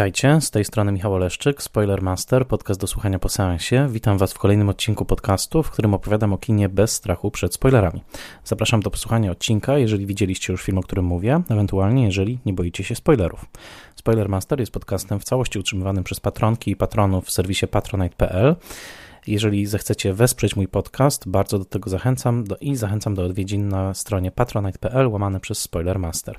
Witajcie, z tej strony Michał Oleszczyk, Spoilermaster, podcast do słuchania po seansie. Witam Was w kolejnym odcinku podcastu, w którym opowiadam o kinie bez strachu przed spoilerami. Zapraszam do posłuchania odcinka, jeżeli widzieliście już film, o którym mówię, ewentualnie jeżeli nie boicie się spoilerów. Spoilermaster jest podcastem w całości utrzymywanym przez patronki i patronów w serwisie patronite.pl. Jeżeli zechcecie wesprzeć mój podcast, bardzo do tego zachęcam do, i zachęcam do odwiedzin na stronie patronite.pl łamane przez Spoilermaster.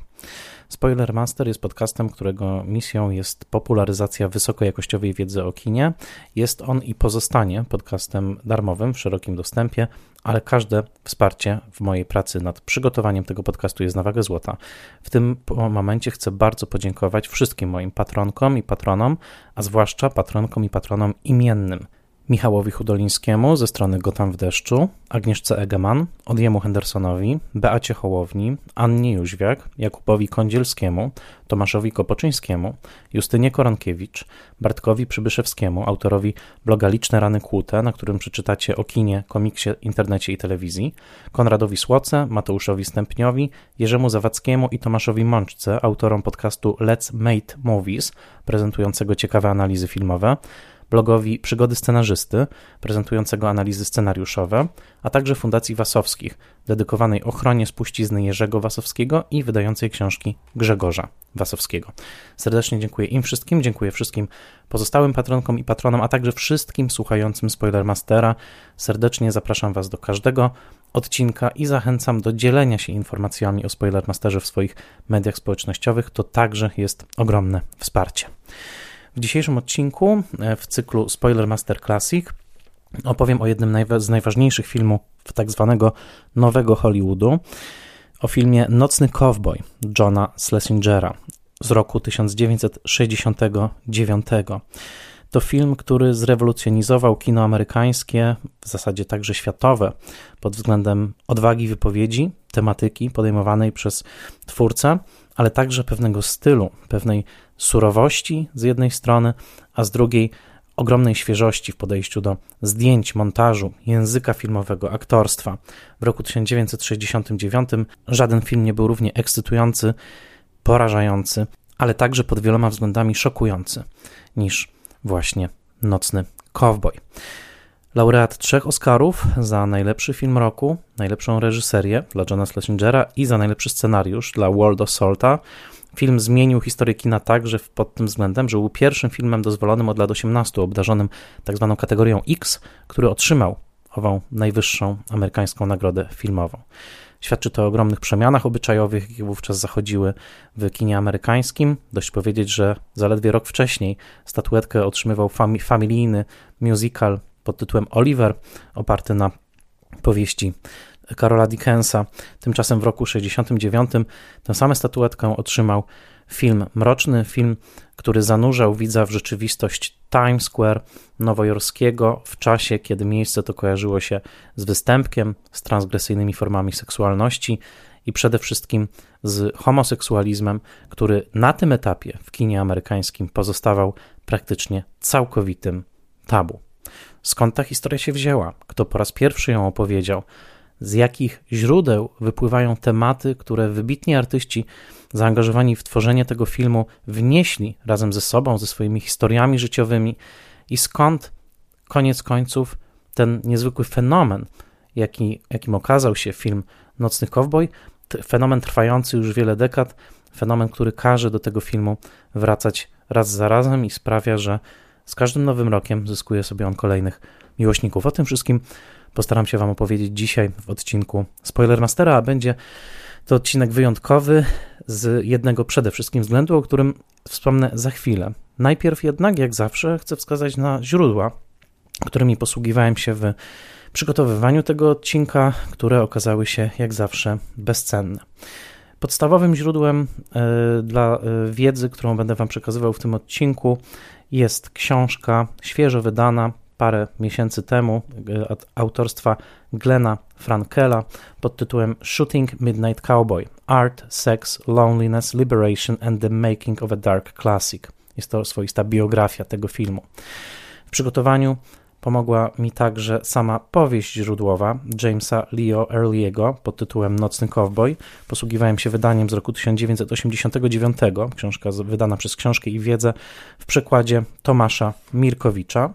Spoilermaster jest podcastem, którego misją jest popularyzacja wysokojakościowej wiedzy o kinie. Jest on i pozostanie podcastem darmowym w szerokim dostępie, ale każde wsparcie w mojej pracy nad przygotowaniem tego podcastu jest na wagę złota. W tym momencie chcę bardzo podziękować wszystkim moim patronkom i patronom, a zwłaszcza patronkom i patronom imiennym – Michałowi Hudolińskiemu ze strony Gotam w deszczu, Agnieszce Egeman, Odjemu Hendersonowi, Beacie Hołowni, Annie Jóźwiak, Jakubowi Kądzielskiemu, Tomaszowi Kopoczyńskiemu, Justynie Korankiewicz, Bartkowi Przybyszewskiemu, autorowi bloga Liczne Rany Kłute, na którym przeczytacie o kinie, komiksie, internecie i telewizji, Konradowi Słoce, Mateuszowi Stępniowi, Jerzemu Zawadzkiemu i Tomaszowi Mączce, autorom podcastu Let's Mate Movies, prezentującego ciekawe analizy filmowe, blogowi Przygody Scenarzysty, prezentującego analizy scenariuszowe, a także Fundacji Wasowskich, dedykowanej ochronie spuścizny Jerzego Wasowskiego i wydającej książki Grzegorza Wasowskiego. Serdecznie dziękuję im wszystkim, dziękuję wszystkim pozostałym patronkom i patronom, a także wszystkim słuchającym Spoilermastera. Serdecznie zapraszam Was do każdego odcinka i zachęcam do dzielenia się informacjami o Spoilermasterze w swoich mediach społecznościowych. To także jest ogromne wsparcie. W dzisiejszym odcinku e, w cyklu Spoiler Master Classic opowiem o jednym z najważniejszych filmów tak zwanego nowego Hollywoodu, o filmie Nocny Cowboy Johna Schlesingera z roku 1969. To film, który zrewolucjonizował kino amerykańskie, w zasadzie także światowe, pod względem odwagi wypowiedzi, tematyki podejmowanej przez twórcę, ale także pewnego stylu, pewnej surowości z jednej strony, a z drugiej ogromnej świeżości w podejściu do zdjęć, montażu, języka filmowego, aktorstwa. W roku 1969 żaden film nie był równie ekscytujący, porażający, ale także pod wieloma względami szokujący niż właśnie Nocny Cowboy. Laureat trzech Oscarów za najlepszy film roku, najlepszą reżyserię dla Johna Schlesingera i za najlepszy scenariusz dla Waldo Salta. Film zmienił historię kina także pod tym względem, że był pierwszym filmem dozwolonym od lat 18, obdarzonym tzw. Tak kategorią X, który otrzymał ową najwyższą amerykańską nagrodę filmową. Świadczy to o ogromnych przemianach obyczajowych, jakie wówczas zachodziły w kinie amerykańskim. Dość powiedzieć, że zaledwie rok wcześniej statuetkę otrzymywał familijny musical pod tytułem Oliver, oparty na powieści Karola Dickensa. Tymczasem w roku 69 tę samą statuetkę otrzymał film Mroczny, film, który zanurzał widza w rzeczywistość Times Square nowojorskiego w czasie, kiedy miejsce to kojarzyło się z występkiem, z transgresyjnymi formami seksualności i przede wszystkim z homoseksualizmem, który na tym etapie w kinie amerykańskim pozostawał praktycznie całkowitym tabu. Skąd ta historia się wzięła? Kto po raz pierwszy ją opowiedział? z jakich źródeł wypływają tematy, które wybitni artyści zaangażowani w tworzenie tego filmu wnieśli razem ze sobą, ze swoimi historiami życiowymi i skąd koniec końców ten niezwykły fenomen, jaki, jakim okazał się film Nocny Cowboy, fenomen trwający już wiele dekad, fenomen, który każe do tego filmu wracać raz za razem i sprawia, że z każdym nowym rokiem zyskuje sobie on kolejnych miłośników. O tym wszystkim postaram się Wam opowiedzieć dzisiaj w odcinku Spoilermastera, a będzie to odcinek wyjątkowy z jednego przede wszystkim względu, o którym wspomnę za chwilę. Najpierw jednak, jak zawsze, chcę wskazać na źródła, którymi posługiwałem się w przygotowywaniu tego odcinka, które okazały się jak zawsze bezcenne. Podstawowym źródłem e, dla e, wiedzy, którą będę Wam przekazywał w tym odcinku, jest książka świeżo wydana parę miesięcy temu e, autorstwa Glena Frankela pod tytułem Shooting Midnight Cowboy: Art, Sex, Loneliness, Liberation and the Making of a Dark Classic. Jest to swoista biografia tego filmu. W przygotowaniu Pomogła mi także sama powieść źródłowa Jamesa Leo Early'ego pod tytułem Nocny Cowboy. Posługiwałem się wydaniem z roku 1989, książka wydana przez Książkę i Wiedzę w przekładzie Tomasza Mirkowicza.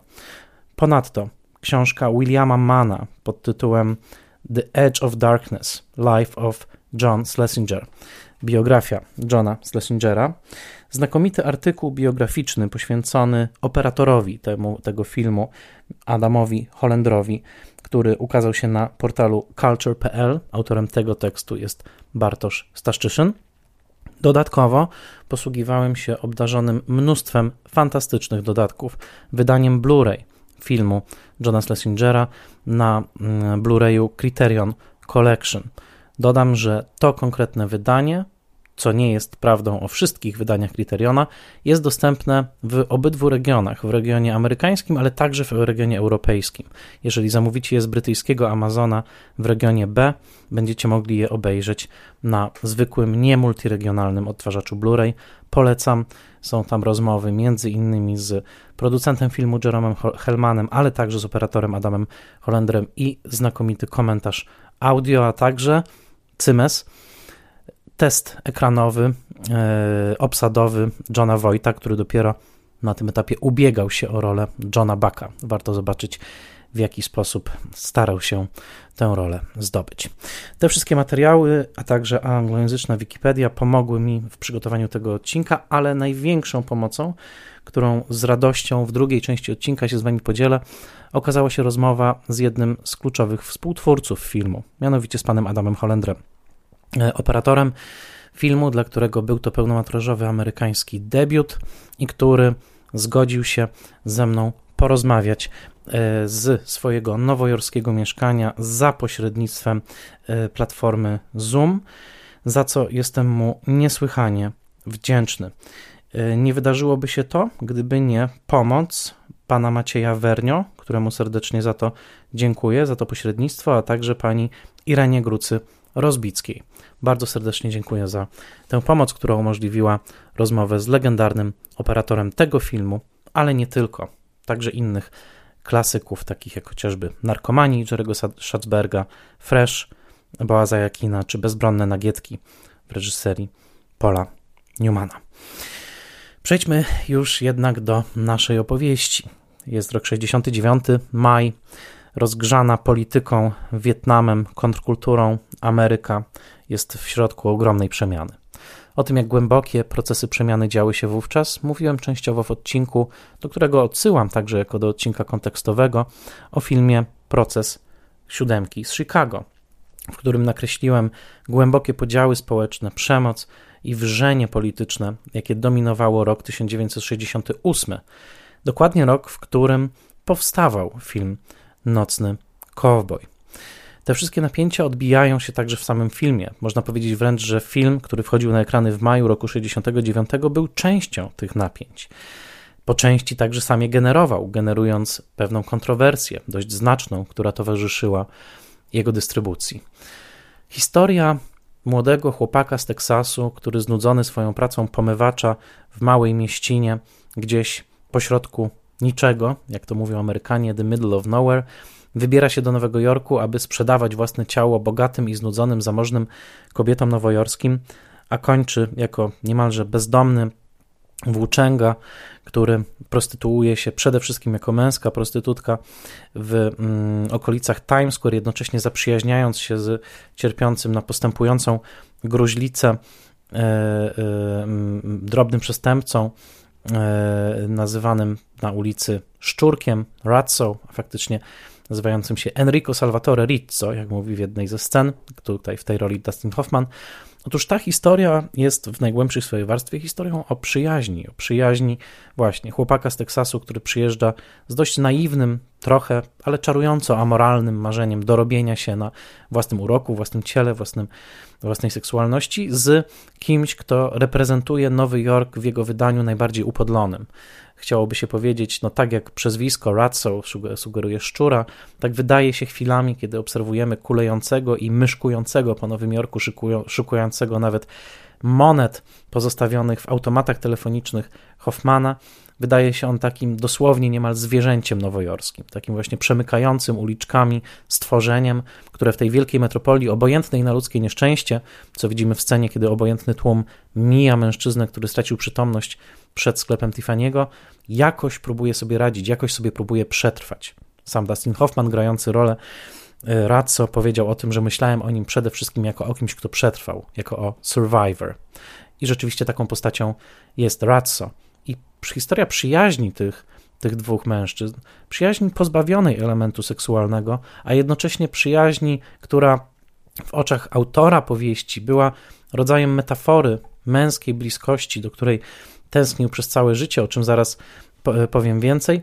Ponadto książka Williama Manna pod tytułem The Edge of Darkness Life of John Schlesinger biografia Johna Schlesingera, znakomity artykuł biograficzny poświęcony operatorowi temu, tego filmu, Adamowi Holendrowi, który ukazał się na portalu culture.pl. Autorem tego tekstu jest Bartosz Staszczyszyn. Dodatkowo posługiwałem się obdarzonym mnóstwem fantastycznych dodatków wydaniem Blu-ray filmu Johna Schlesingera na mm, Blu-rayu Criterion Collection. Dodam, że to konkretne wydanie, co nie jest prawdą o wszystkich wydaniach Criteriona, jest dostępne w obydwu regionach, w regionie amerykańskim, ale także w regionie europejskim. Jeżeli zamówicie je z brytyjskiego Amazona w regionie B, będziecie mogli je obejrzeć na zwykłym, nie multiregionalnym odtwarzaczu Blu-ray. Polecam. Są tam rozmowy między innymi z producentem filmu Jeromem Hellmanem, ale także z operatorem Adamem Holendrem i znakomity komentarz audio, a także Cymes, test ekranowy, e, obsadowy Johna Wojta, który dopiero na tym etapie ubiegał się o rolę Johna Bucka. Warto zobaczyć, w jaki sposób starał się tę rolę zdobyć. Te wszystkie materiały, a także anglojęzyczna Wikipedia pomogły mi w przygotowaniu tego odcinka, ale największą pomocą, którą z radością w drugiej części odcinka się z Wami podzielę, okazała się rozmowa z jednym z kluczowych współtwórców filmu, mianowicie z panem Adamem Holendrem, operatorem filmu, dla którego był to pełnometrażowy amerykański debiut i który zgodził się ze mną porozmawiać e, z swojego nowojorskiego mieszkania za pośrednictwem e, platformy Zoom, za co jestem mu niesłychanie wdzięczny. Nie wydarzyłoby się to, gdyby nie pomoc pana Macieja Wernio, któremu serdecznie za to dziękuję, za to pośrednictwo, a także pani Irenie Grucy Rozbickiej. Bardzo serdecznie dziękuję za tę pomoc, która umożliwiła rozmowę z legendarnym operatorem tego filmu, ale nie tylko, także innych klasyków, takich jak chociażby Narkomanii Jerry'ego Schatzberga, Fresh, Boaza Jakina czy Bezbronne Nagietki w reżyserii Paula Newmana. Przejdźmy już jednak do naszej opowieści. Jest rok 69, maj, rozgrzana polityką, Wietnamem, kontrkulturą, Ameryka jest w środku ogromnej przemiany. O tym, jak głębokie procesy przemiany działy się wówczas, mówiłem częściowo w odcinku, do którego odsyłam także jako do odcinka kontekstowego, o filmie Proces Siódemki z Chicago, w którym nakreśliłem głębokie podziały społeczne, przemoc i wrzenie polityczne, jakie dominowało rok 1968. Dokładnie rok, w którym powstawał film Nocny Cowboy. Te wszystkie napięcia odbijają się także w samym filmie. Można powiedzieć wręcz, że film, który wchodził na ekrany w maju roku 69, był częścią tych napięć. Po części także sam je generował, generując pewną kontrowersję, dość znaczną, która towarzyszyła jego dystrybucji. Historia młodego chłopaka z Teksasu, który znudzony swoją pracą pomywacza w małej mieścinie, gdzieś pośrodku niczego, jak to mówią Amerykanie, the middle of nowhere, wybiera się do Nowego Jorku, aby sprzedawać własne ciało bogatym i znudzonym, zamożnym kobietom nowojorskim, a kończy jako niemalże bezdomny włóczęga, który prostytuuje się przede wszystkim jako męska prostytutka w mm, okolicach Times Square, jednocześnie zaprzyjaźniając się z cierpiącym na postępującą gruźlicę e, e, drobnym przestępcą, e, nazywanym na ulicy Szczurkiem, Razzo, a faktycznie nazywającym się Enrico Salvatore Rizzo, jak mówi w jednej ze scen, tutaj w tej roli Dustin Hoffman. Otóż ta historia jest w najgłębszej swojej warstwie historią o przyjaźni, o przyjaźni właśnie chłopaka z Teksasu, który przyjeżdża z dość naiwnym, trochę, ale czarująco amoralnym marzeniem dorobienia się na własnym uroku, własnym ciele, własnym, własnej seksualności z kimś, kto reprezentuje Nowy Jork w jego wydaniu najbardziej upodlonym chciałoby się powiedzieć, no tak jak przezwisko Ratso sugeruje szczura, tak wydaje się chwilami, kiedy obserwujemy kulejącego i myszkującego po Nowym Jorku, szukającego nawet monet pozostawionych w automatach telefonicznych Hoffmana. Wydaje się on takim dosłownie niemal zwierzęciem nowojorskim, takim właśnie przemykającym uliczkami stworzeniem, które w tej wielkiej metropolii, obojętnej na ludzkie nieszczęście, co widzimy w scenie, kiedy obojętny tłum mija mężczyznę, który stracił przytomność przed sklepem Tiffany'ego, jakoś próbuje sobie radzić, jakoś sobie próbuje przetrwać. Sam Dustin Hoffman, grający rolę e, Razzo, powiedział o tym, że myślałem o nim przede wszystkim jako o kimś, kto przetrwał, jako o survivor. I rzeczywiście taką postacią jest Razzo. Historia przyjaźni tych, tych dwóch mężczyzn, przyjaźni pozbawionej elementu seksualnego, a jednocześnie przyjaźni, która w oczach autora powieści była rodzajem metafory męskiej bliskości, do której tęsknił przez całe życie, o czym zaraz powiem więcej,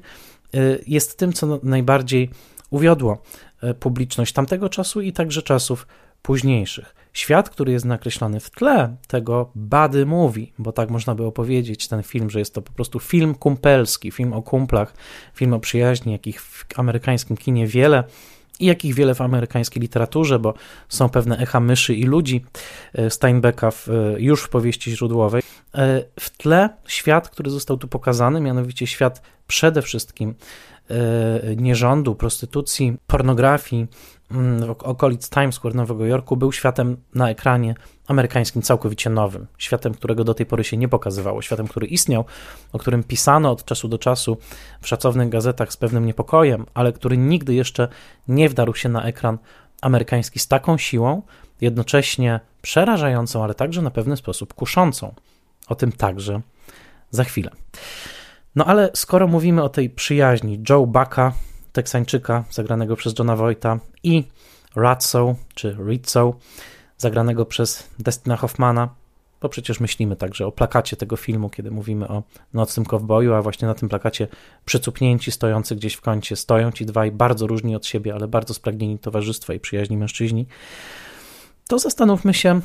y, jest tym, co najbardziej uwiodło y, publiczność tamtego czasu i także czasów późniejszych. Świat, który jest nakreślony w tle tego bady movie, bo tak można by opowiedzieć ten film, że jest to po prostu film kumpelski, film o kumplach, film o przyjaźni, jakich w amerykańskim kinie wiele i jakich wiele w amerykańskiej literaturze, bo są pewne echa myszy i ludzi e, Steinbecka w, e, już w powieści źródłowej. E, w tle świat, który został tu pokazany, mianowicie świat przede wszystkim nierządu, prostytucji, pornografii, okolic Times Square Nowego Jorku był światem na ekranie amerykańskim całkowicie nowym, światem, którego do tej pory się nie pokazywało, światem, który istniał, o którym pisano od czasu do czasu w szacownych gazetach z pewnym niepokojem, ale który nigdy jeszcze nie wdarł się na ekran amerykański z taką siłą, jednocześnie przerażającą, ale także na pewien sposób kuszącą. O tym także za chwilę. No ale skoro mówimy o tej przyjaźni Joe Bucka Teksańczyka, zagranego przez Johna Voigta, i Ratso, czy Rizzo, zagranego przez Destina Hoffmana, bo przecież myślimy także o plakacie tego filmu, kiedy mówimy o nocnym kowboju, a właśnie na tym plakacie przycupnięci, stojący gdzieś w kącie, stoją ci dwaj bardzo różni od siebie, ale bardzo spragnieni towarzystwa i przyjaźni mężczyźni, to zastanówmy się,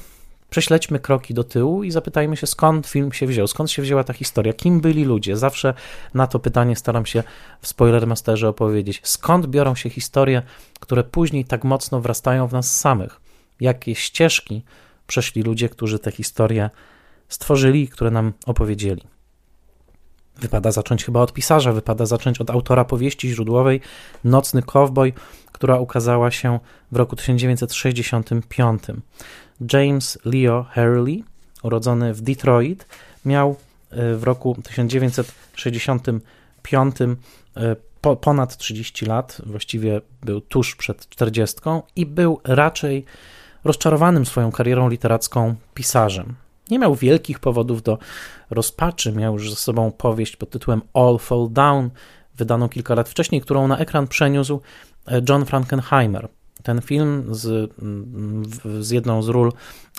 prześledźmy kroki do tyłu i zapytajmy się, skąd film się wziął, skąd się wzięła ta historia, kim byli ludzie. Zawsze na to pytanie staram się w Spoilermasterze opowiedzieć. Skąd biorą się historie, które później tak mocno wrastają w nas samych? Jakie ścieżki przeszli ludzie, którzy te historie stworzyli, które nam opowiedzieli? Wypada zacząć chyba od pisarza, wypada zacząć od autora powieści źródłowej Nocny Kowboj, która ukazała się w roku 1965. James Leo Hurley, urodzony w Detroit, miał e, w roku 1965 e, po, ponad 30 lat, właściwie był tuż przed 40 i był raczej rozczarowanym swoją karierą literacką pisarzem. Nie miał wielkich powodów do rozpaczy, miał już ze sobą powieść pod tytułem All Fall Down, wydaną kilka lat wcześniej, którą na ekran przeniósł e, John Frankenheimer. Ten film z, z jedną z ról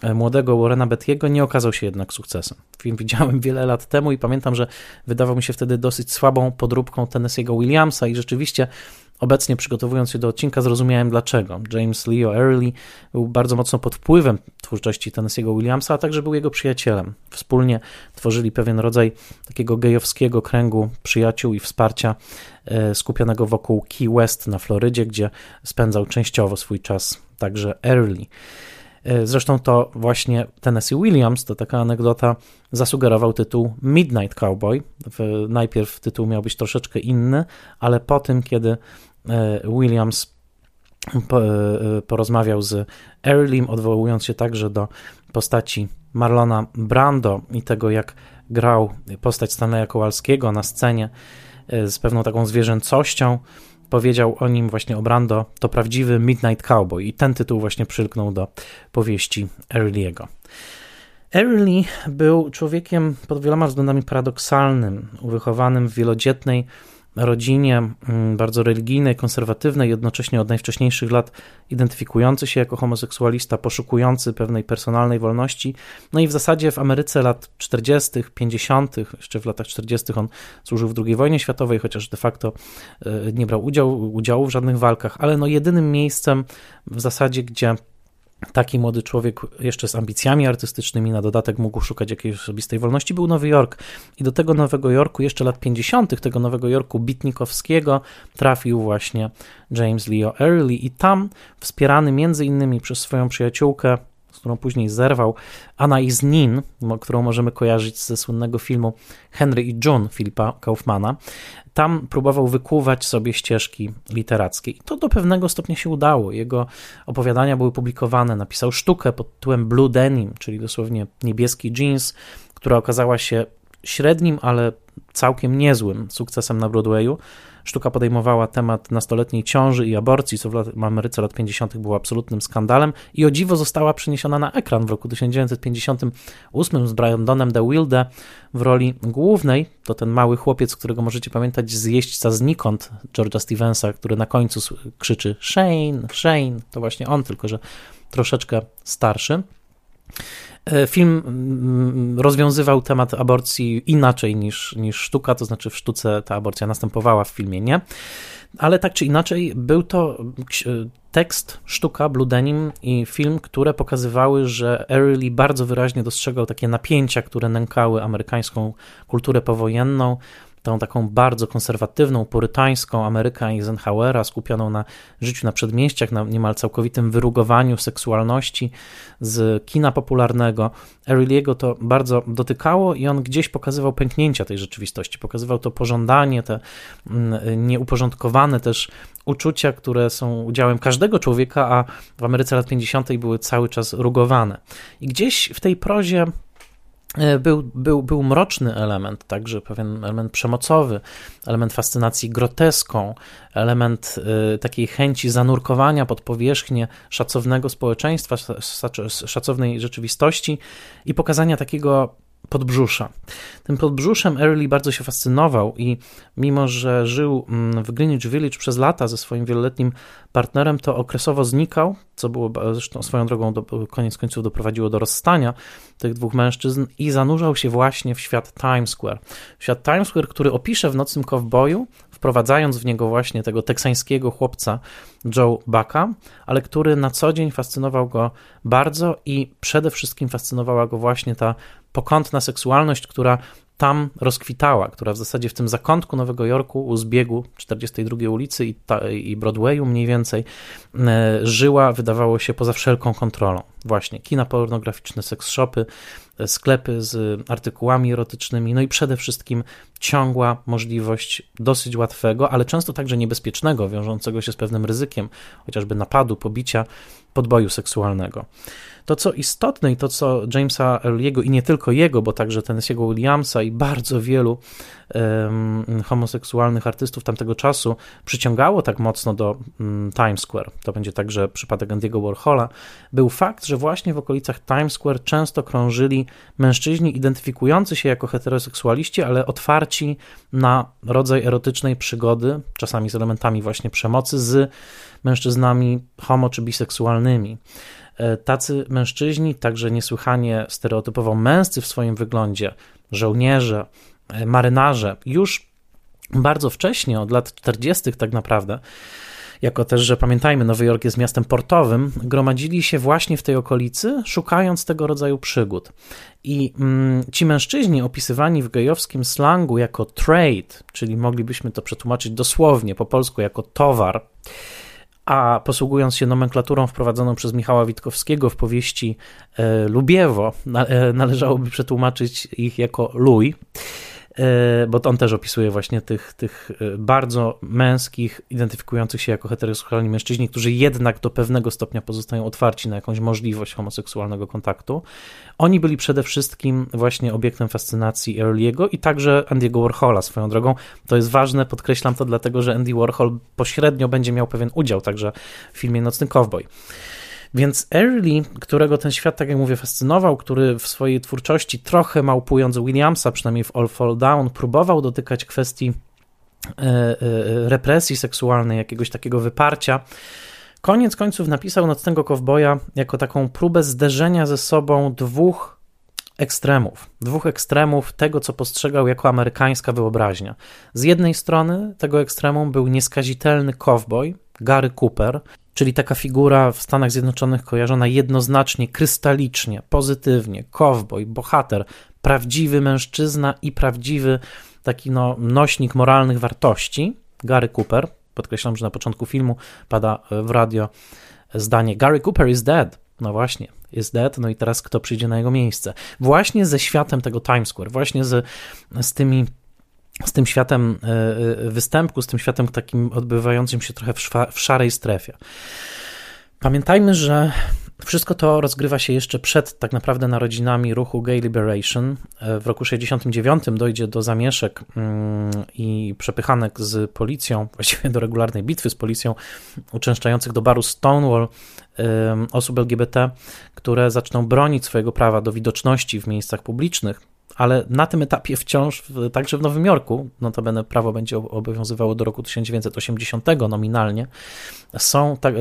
e, młodego Warrena Bettiego nie okazał się jednak sukcesem. Film widziałem wiele lat temu i pamiętam, że wydawał mi się wtedy dosyć słabą podróbką Tennessee'ego Williamsa i rzeczywiście Obecnie przygotowując się do odcinka zrozumiałem dlaczego. James Leo Early był bardzo mocno pod wpływem twórczości Tennessee'ego Williamsa, a także był jego przyjacielem. Wspólnie tworzyli pewien rodzaj takiego gejowskiego kręgu przyjaciół i wsparcia e, skupionego wokół Key West na Florydzie, gdzie spędzał częściowo swój czas także Early. E, zresztą to właśnie Tennessee Williams, to taka anegdota, zasugerował tytuł Midnight Cowboy. Najpierw tytuł miał być troszeczkę inny, ale po tym, kiedy Williams e, porozmawiał z Earlym, odwołując się także do postaci Marlona Brando i tego, jak grał postać Stanleya Kowalskiego na scenie e, z pewną taką zwierzęcością. Powiedział o nim właśnie o Brando, to prawdziwy Midnight Cowboy i ten tytuł właśnie przylknął do powieści Early'ego. Early był człowiekiem pod wieloma względami paradoksalnym, wychowanym w wielodzietnej rodzinie mm, bardzo religijnej, konserwatywnej, jednocześnie od najwcześniejszych lat identyfikujący się jako homoseksualista, poszukujący pewnej personalnej wolności. No i w zasadzie w Ameryce lat 40., 50., jeszcze w latach 40. on służył w II wojnie światowej, chociaż de facto e, nie brał udziału, udziału w żadnych walkach, ale no jedynym miejscem w zasadzie, gdzie taki młody człowiek jeszcze z ambicjami artystycznymi na dodatek mógł szukać jakiejś osobistej wolności, był Nowy Jork. I do tego Nowego Jorku, jeszcze lat 50., tego Nowego Jorku bitnikowskiego, trafił właśnie James Leo Early i tam, wspierany między innymi przez swoją przyjaciółkę, którą później zerwał, Anna is Nin, którą możemy kojarzyć ze słynnego filmu Henry i June Filipa Kaufmana, tam próbował wykuwać sobie ścieżki literackie. I to do pewnego stopnia się udało. Jego opowiadania były publikowane. Napisał sztukę pod tytułem Blue Denim, czyli dosłownie niebieski jeans, która okazała się średnim, ale całkiem niezłym sukcesem na Broadwayu. Sztuka podejmowała temat nastoletniej ciąży i aborcji, co w Ameryce lat 50. było absolutnym skandalem i o dziwo została przeniesiona na ekran w roku 1958 z Bryandonem de Wilde w roli głównej. To ten mały chłopiec, którego możecie pamiętać z jeźdźca znikąd George'a Stevensa, który na końcu krzyczy Shane, Shane. To właśnie on, tylko że troszeczkę starszy. E, film mm, rozwiązywał temat aborcji inaczej niż, niż sztuka, to znaczy w sztuce ta aborcja następowała, w filmie nie. Ale tak czy inaczej, był to tekst, sztuka, Blue Denim i film, które pokazywały, że Early bardzo wyraźnie dostrzegał takie napięcia, które nękały amerykańską kulturę powojenną, tą taką bardzo konserwatywną, purytańską Amerykę Eisenhowera, skupioną na życiu na przedmieściach, na niemal całkowitym wyrugowaniu seksualności z kina popularnego. Early'ego to bardzo dotykało i on gdzieś pokazywał pęknięcia tej rzeczywistości, pokazywał to pożądanie, te mm, nieuporządkowane też uczucia, które są udziałem każdego człowieka, a w Ameryce lat 50. były cały czas rugowane. I gdzieś w tej prozie był, był, był mroczny element, także pewien element przemocowy, element fascynacji groteską, element y, takiej chęci zanurkowania pod powierzchnię szacownego społeczeństwa, szacownej rzeczywistości i pokazania takiego podbrzusza. Tym podbrzuszem Early bardzo się fascynował i mimo, że żył mm, w Greenwich Village przez lata ze swoim wieloletnim partnerem, to okresowo znikał, co było zresztą swoją drogą do, koniec końców doprowadziło do rozstania tych dwóch mężczyzn i zanurzał się właśnie w świat Times Square. W świat Times Square, który opisze w Nocnym Kowboju, wprowadzając w niego właśnie tego teksańskiego chłopca Joe Bucka, ale który na co dzień fascynował go bardzo i przede wszystkim fascynowała go właśnie ta pokątna seksualność, która tam rozkwitała, która w zasadzie w tym zakątku Nowego Jorku, u zbiegu 42 ulicy i, ta, i Broadwayu mniej więcej, e, żyła, wydawało się, poza wszelką kontrolą. Właśnie kina pornograficzne, seks shopy, e, sklepy z artykułami erotycznymi, no i przede wszystkim ciągła możliwość dosyć łatwego, ale często także niebezpiecznego, wiążącego się z pewnym ryzykiem, chociażby napadu, pobicia, podboju seksualnego. To, co istotne i to, co Jamesa Early'ego i nie tylko jego, bo także Tennessee'ego Williamsa i bardzo wielu um, homoseksualnych artystów tamtego czasu przyciągało tak mocno do um, Times Square, to będzie także przypadek Andy'ego Warhola, był fakt, że właśnie w okolicach Times Square często krążyli mężczyźni identyfikujący się jako heteroseksualiści, ale otwarci na rodzaj erotycznej przygody, czasami z elementami właśnie przemocy, z mężczyznami homo czy biseksualnymi. E, tacy mężczyźni, także niesłychanie stereotypowo męscy w swoim wyglądzie, żołnierze, e, marynarze, już bardzo wcześnie, od lat 40. tak naprawdę, jako też, że pamiętajmy, Nowy Jork jest miastem portowym, gromadzili się właśnie w tej okolicy, szukając tego rodzaju przygód. I mm, ci mężczyźni opisywani w gejowskim slangu jako trade, czyli moglibyśmy to przetłumaczyć dosłownie po polsku jako towar, a posługując się nomenklaturą wprowadzoną przez Michała Witkowskiego w powieści e, Lubiewo, e, należałoby przetłumaczyć ich jako luj. E, bo on też opisuje właśnie tych, tych e, bardzo męskich, identyfikujących się jako heteroseksualni mężczyźni, którzy jednak do pewnego stopnia pozostają otwarci na jakąś możliwość homoseksualnego kontaktu. Oni byli przede wszystkim właśnie obiektem fascynacji Early'ego i także Andy'ego Warhola swoją drogą. To jest ważne, podkreślam to dlatego, że Andy Warhol pośrednio będzie miał pewien udział także w filmie Nocny Cowboy. Więc Early, którego ten świat, tak jak mówię, fascynował, który w swojej twórczości, trochę małpując Williamsa, przynajmniej w All Fall Down, próbował dotykać kwestii e, e, represji seksualnej, jakiegoś takiego wyparcia, koniec końców napisał Nocnego Kowboja jako taką próbę zderzenia ze sobą dwóch ekstremów, dwóch ekstremów tego, co postrzegał jako amerykańska wyobraźnia. Z jednej strony tego ekstremum był nieskazitelny cowboy, Gary Cooper, czyli taka figura w Stanach Zjednoczonych kojarzona jednoznacznie, krystalicznie, pozytywnie, cowboy, bohater, prawdziwy mężczyzna i prawdziwy taki no, nośnik moralnych wartości, Gary Cooper. Podkreślam, że na początku filmu pada w radio zdanie Gary Cooper is dead. No właśnie, is dead, no i teraz kto przyjdzie na jego miejsce. Właśnie ze światem tego Times Square, właśnie z, z tymi z tym światem występku, z tym światem takim odbywającym się trochę w, szwa, w szarej strefie. Pamiętajmy, że wszystko to rozgrywa się jeszcze przed tak naprawdę narodzinami ruchu Gay Liberation. W roku 69 dojdzie do zamieszek mm, i przepychanek z policją, właściwie do regularnej bitwy z policją, uczęszczających do baru Stonewall osób LGBT, które zaczną bronić swojego prawa do widoczności w miejscach publicznych ale na tym etapie wciąż, także w Nowym Jorku, notabene prawo będzie obowiązywało do roku 1980 nominalnie, są tak, e,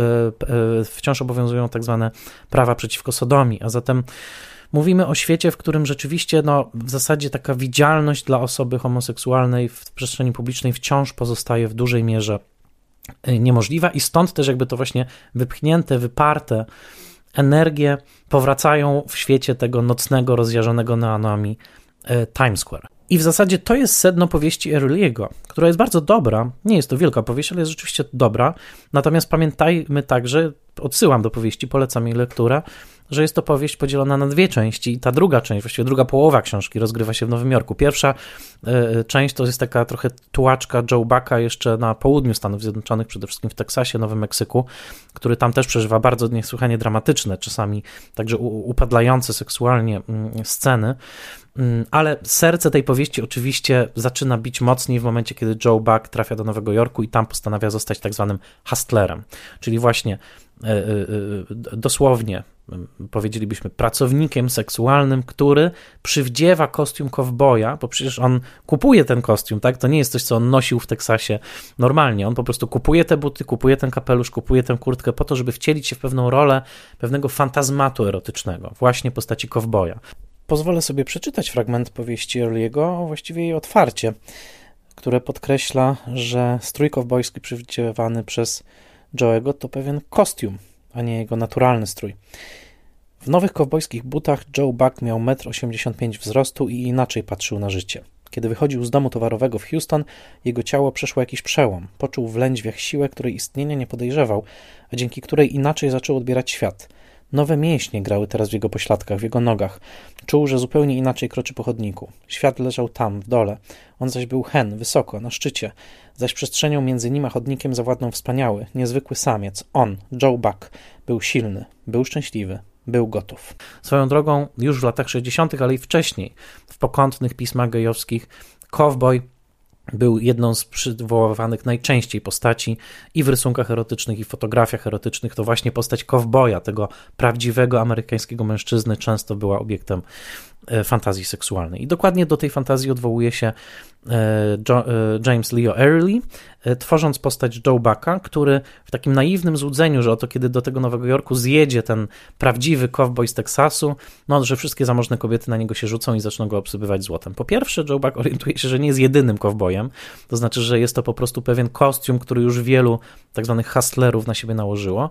e, wciąż obowiązują tak zwane prawa przeciwko sodomii, a zatem mówimy o świecie, w którym rzeczywiście no, w zasadzie taka widzialność dla osoby homoseksualnej w przestrzeni publicznej wciąż pozostaje w dużej mierze e, niemożliwa i stąd też jakby to właśnie wypchnięte, wyparte energie powracają w świecie tego nocnego, rozjarzonego neonami E, Times Square. I w zasadzie to jest sedno powieści Early'ego, która jest bardzo dobra. Nie jest to wielka powieść, ale jest rzeczywiście dobra. Natomiast pamiętajmy także, odsyłam do powieści, polecam jej lekturę, że jest to powieść podzielona na dwie części ta druga część, właściwie druga połowa książki rozgrywa się w Nowym Jorku. Pierwsza e, część to jest taka trochę tułaczka Joe Bucka jeszcze na południu Stanów Zjednoczonych, przede wszystkim w Teksasie, Nowym Meksyku, który tam też przeżywa bardzo niesłychanie dramatyczne, czasami także upadlające seksualnie mm, sceny. Mm, ale serce tej powieści oczywiście zaczyna bić mocniej w momencie, kiedy Joe Buck trafia do Nowego Jorku i tam postanawia zostać tak zwanym hustlerem, czyli właśnie dosłownie powiedzielibyśmy, pracownikiem seksualnym, który przywdziewa kostium kowboja, bo przecież on kupuje ten kostium, tak? To nie jest coś, co on nosił w Teksasie normalnie. On po prostu kupuje te buty, kupuje ten kapelusz, kupuje tę kurtkę po to, żeby wcielić się w pewną rolę pewnego fantazmatu erotycznego, właśnie postaci kowboja. Pozwolę sobie przeczytać fragment powieści Early'ego, właściwie jej otwarcie, które podkreśla, że strój kowbojski przywdziewany przez Joe'ego to pewien kostium, a nie jego naturalny strój. W nowych kowbojskich butach Joe Buck miał 1,85 m wzrostu i inaczej patrzył na życie. Kiedy wychodził z domu towarowego w Houston, jego ciało przeszło jakiś przełom. Poczuł w lędźwiach siłę, której istnienia nie podejrzewał, a dzięki której inaczej zaczął odbierać świat. Nowe mięśnie grały teraz w jego pośladkach, w jego nogach. Czuł, że zupełnie inaczej kroczy po chodniku. Świat leżał tam, w dole. On zaś był hen, wysoko, na szczycie. Zaś przestrzenią między nim a chodnikiem zawładnął wspaniały, niezwykły samiec. On, Joe Buck, był silny, był szczęśliwy, był gotów. Swoją drogą, już w latach 60., ale i wcześniej, w pokątnych pismach gejowskich, Cowboy był jedną z przywoływanych najczęściej postaci i w rysunkach erotycznych, i w fotografiach erotycznych. To właśnie postać kowboja, tego prawdziwego amerykańskiego mężczyzny, często była obiektem fantazji seksualnej. I dokładnie do tej fantazji odwołuje się e, e, James Leo Early, tworząc postać Joe Bucka, który w takim naiwnym złudzeniu, że oto kiedy do tego Nowego Jorku zjedzie ten prawdziwy cowboy z Teksasu, no, że wszystkie zamożne kobiety na niego się rzucą i zaczną go obsypywać złotem. Po pierwsze, Joe Buck orientuje się, że nie jest jedynym cowboyem, to znaczy, że jest to po prostu pewien kostium, który już wielu tak zwanych hustlerów na siebie nałożyło,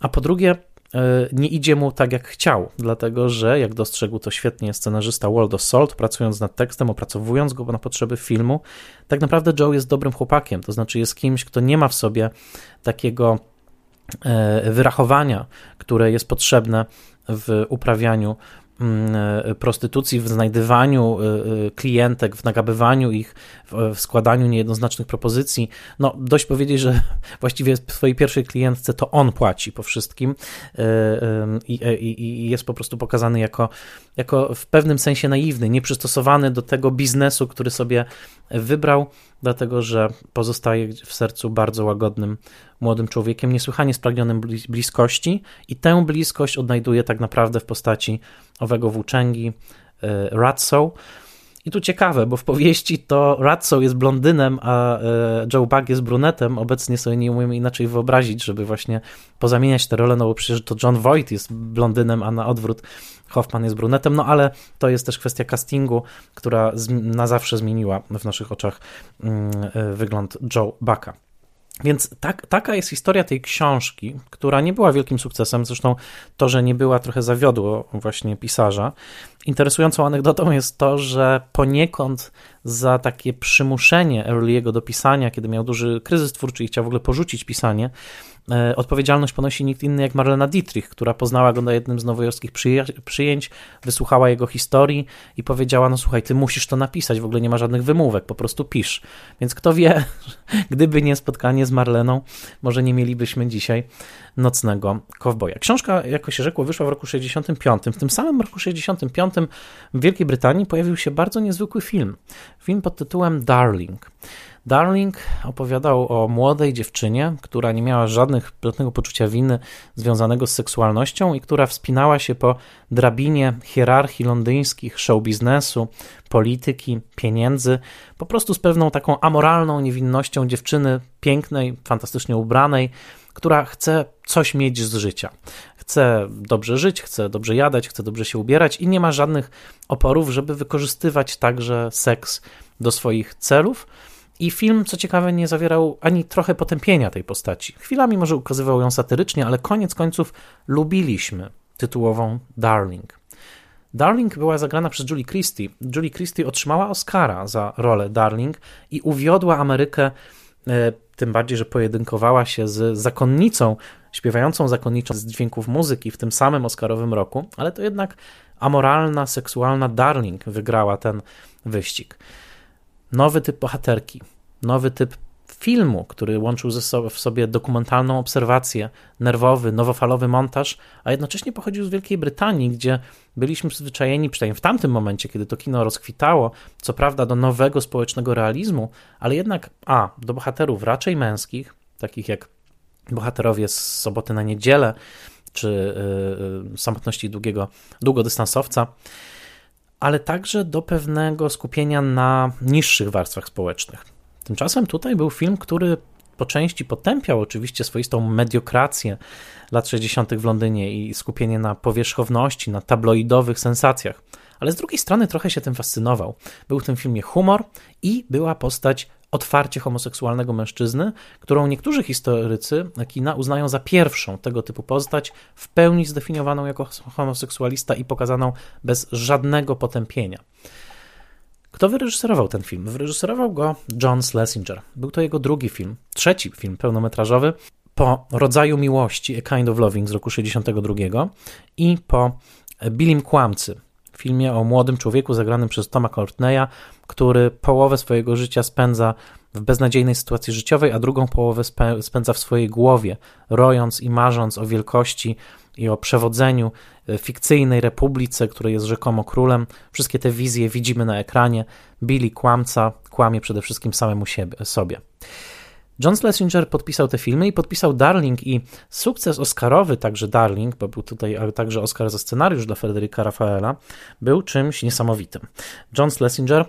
a po drugie, E, nie idzie mu tak jak chciał, dlatego że, jak dostrzegł to świetnie scenarzysta Waldo Salt, pracując nad tekstem, opracowując go na potrzeby filmu, tak naprawdę Joe jest dobrym chłopakiem, to znaczy jest kimś, kto nie ma w sobie takiego e, wyrachowania, które jest potrzebne w uprawianiu e, prostytucji, w znajdywaniu e, e, klientek, w nagabywaniu ich, w składaniu niejednoznacznych propozycji. No, dość powiedzieć, że właściwie swojej pierwszej klientce to on płaci po wszystkim i, i, i jest po prostu pokazany jako, jako w pewnym sensie naiwny, nieprzystosowany do tego biznesu, który sobie wybrał, dlatego że pozostaje w sercu bardzo łagodnym młodym człowiekiem, niesłychanie spragnionym bliskości i tę bliskość odnajduje tak naprawdę w postaci owego włóczęgi e, Ratso. I tu ciekawe, bo w powieści to Ratso jest blondynem, a e, Joe Bug jest brunetem. Obecnie sobie nie umiemy inaczej wyobrazić, żeby właśnie pozamieniać te role, no bo przecież to John Voight jest blondynem, a na odwrót Hoffman jest brunetem, no ale to jest też kwestia castingu, która na zawsze zmieniła w naszych oczach mm, e, wygląd Joe Bucka. Więc tak, taka jest historia tej książki, która nie była wielkim sukcesem. Zresztą to, że nie była, trochę zawiodło właśnie pisarza. Interesującą anegdotą jest to, że poniekąd za takie przymuszenie Early'ego do pisania, kiedy miał duży kryzys twórczy i chciał w ogóle porzucić pisanie, odpowiedzialność ponosi nikt inny jak Marlena Dietrich, która poznała go na jednym z nowojorskich przyjęć, wysłuchała jego historii i powiedziała, no słuchaj, ty musisz to napisać, w ogóle nie ma żadnych wymówek, po prostu pisz. Więc kto wie, gdyby nie spotkanie z Marleną, może nie mielibyśmy dzisiaj nocnego kowboja. Książka, jako się rzekło, wyszła w roku 65. W tym samym roku 65 w Wielkiej Brytanii pojawił się bardzo niezwykły film. Film pod tytułem Darling. Darling opowiadał o młodej dziewczynie, która nie miała żadnych, żadnego poczucia winy związanego z seksualnością i która wspinała się po drabinie hierarchii londyńskich show biznesu, polityki, pieniędzy, po prostu z pewną taką amoralną niewinnością dziewczyny pięknej, fantastycznie ubranej, która chce coś mieć z życia. Chce dobrze żyć, chce dobrze jadać, chce dobrze się ubierać i nie ma żadnych oporów, żeby wykorzystywać także seks do swoich celów. I film, co ciekawe, nie zawierał ani trochę potępienia tej postaci. Chwilami może ukazywał ją satyrycznie, ale koniec końców lubiliśmy tytułową Darling. Darling była zagrana przez Julie Christie. Julie Christie otrzymała Oscara za rolę Darling i uwiodła Amerykę, e, tym bardziej, że pojedynkowała się z zakonnicą, śpiewającą zakonniczą z dźwięków muzyki w tym samym Oscarowym roku, ale to jednak amoralna, seksualna Darling wygrała ten wyścig nowy typ bohaterki, nowy typ filmu, który łączył ze sobą w sobie dokumentalną obserwację, nerwowy, nowofalowy montaż, a jednocześnie pochodził z Wielkiej Brytanii, gdzie byliśmy przyzwyczajeni, przynajmniej w tamtym momencie, kiedy to kino rozkwitało, co prawda do nowego społecznego realizmu, ale jednak a, do bohaterów raczej męskich, takich jak bohaterowie z soboty na niedzielę, czy yy, yy, samotności długiego, długodystansowca, ale także do pewnego skupienia na niższych warstwach społecznych. Tymczasem tutaj był film, który po części potępiał oczywiście swoistą mediokrację lat 60. w Londynie i skupienie na powierzchowności, na tabloidowych sensacjach. Ale z drugiej strony trochę się tym fascynował. Był w tym filmie humor i była postać otwarcie homoseksualnego mężczyzny, którą niektórzy historycy kina uznają za pierwszą tego typu postać, w pełni zdefiniowaną jako homoseksualista i pokazaną bez żadnego potępienia. Kto wyreżyserował ten film? Wyreżyserował go John Schlesinger. Był to jego drugi film, trzeci film pełnometrażowy po Rodzaju Miłości, A Kind of Loving z roku 62 i po Billim Kłamcy, filmie o młodym człowieku zagranym przez Toma Courtneya, który połowę swojego życia spędza w beznadziejnej sytuacji życiowej, a drugą połowę spędza w swojej głowie, rojąc i marząc o wielkości i o przewodzeniu fikcyjnej republice, której jest rzekomo królem. Wszystkie te wizje widzimy na ekranie. Billy kłamca kłamie przede wszystkim samemu siebie, sobie. John Schlesinger podpisał te filmy i podpisał Darling i sukces oscarowy, także Darling, bo był tutaj także Oscar za scenariusz dla Frederica Rafaela, był czymś niesamowitym. John Schlesinger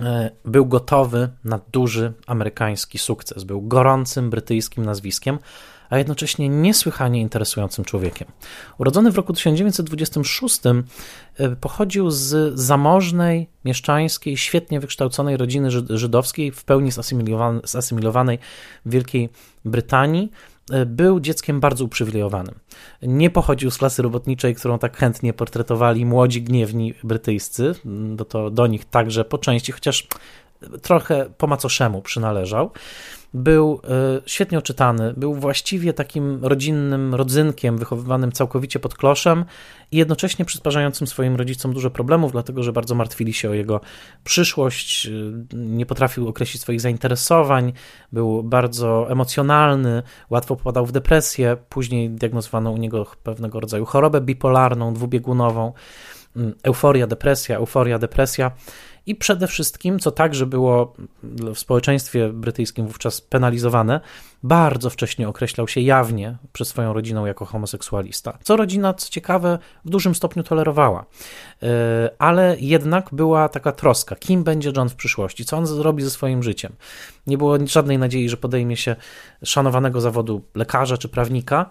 e, był gotowy na duży amerykański sukces, był gorącym brytyjskim nazwiskiem, a jednocześnie niesłychanie interesującym człowiekiem. Urodzony w roku 1926, e, pochodził z zamożnej, mieszczańskiej, świetnie wykształconej rodziny żydowskiej, w pełni zasymilowanej w Wielkiej Brytanii e, był dzieckiem bardzo uprzywilejowanym. Nie pochodził z klasy robotniczej, którą tak chętnie portretowali młodzi, gniewni brytyjscy. Do, to, do nich także po części, chociaż trochę po macoszemu przynależał był e, świetnie oczytany, był właściwie takim rodzinnym rodzynkiem, wychowywanym całkowicie pod kloszem i jednocześnie przysparzającym swoim rodzicom dużo problemów, dlatego że bardzo martwili się o jego przyszłość, e, nie potrafił określić swoich zainteresowań, był bardzo emocjonalny, łatwo popadał w depresję, później diagnozowano u niego pewnego rodzaju chorobę bipolarną, dwubiegunową, mm, euforia, depresja, euforia, depresja. I przede wszystkim, co także było w społeczeństwie brytyjskim wówczas penalizowane, bardzo wcześnie określał się jawnie przez swoją rodziną jako homoseksualista. Co rodzina, co ciekawe, w dużym stopniu tolerowała. E, ale jednak była taka troska, kim będzie John w przyszłości, co on zrobi ze swoim życiem. Nie było żadnej nadziei, że podejmie się szanowanego zawodu lekarza czy prawnika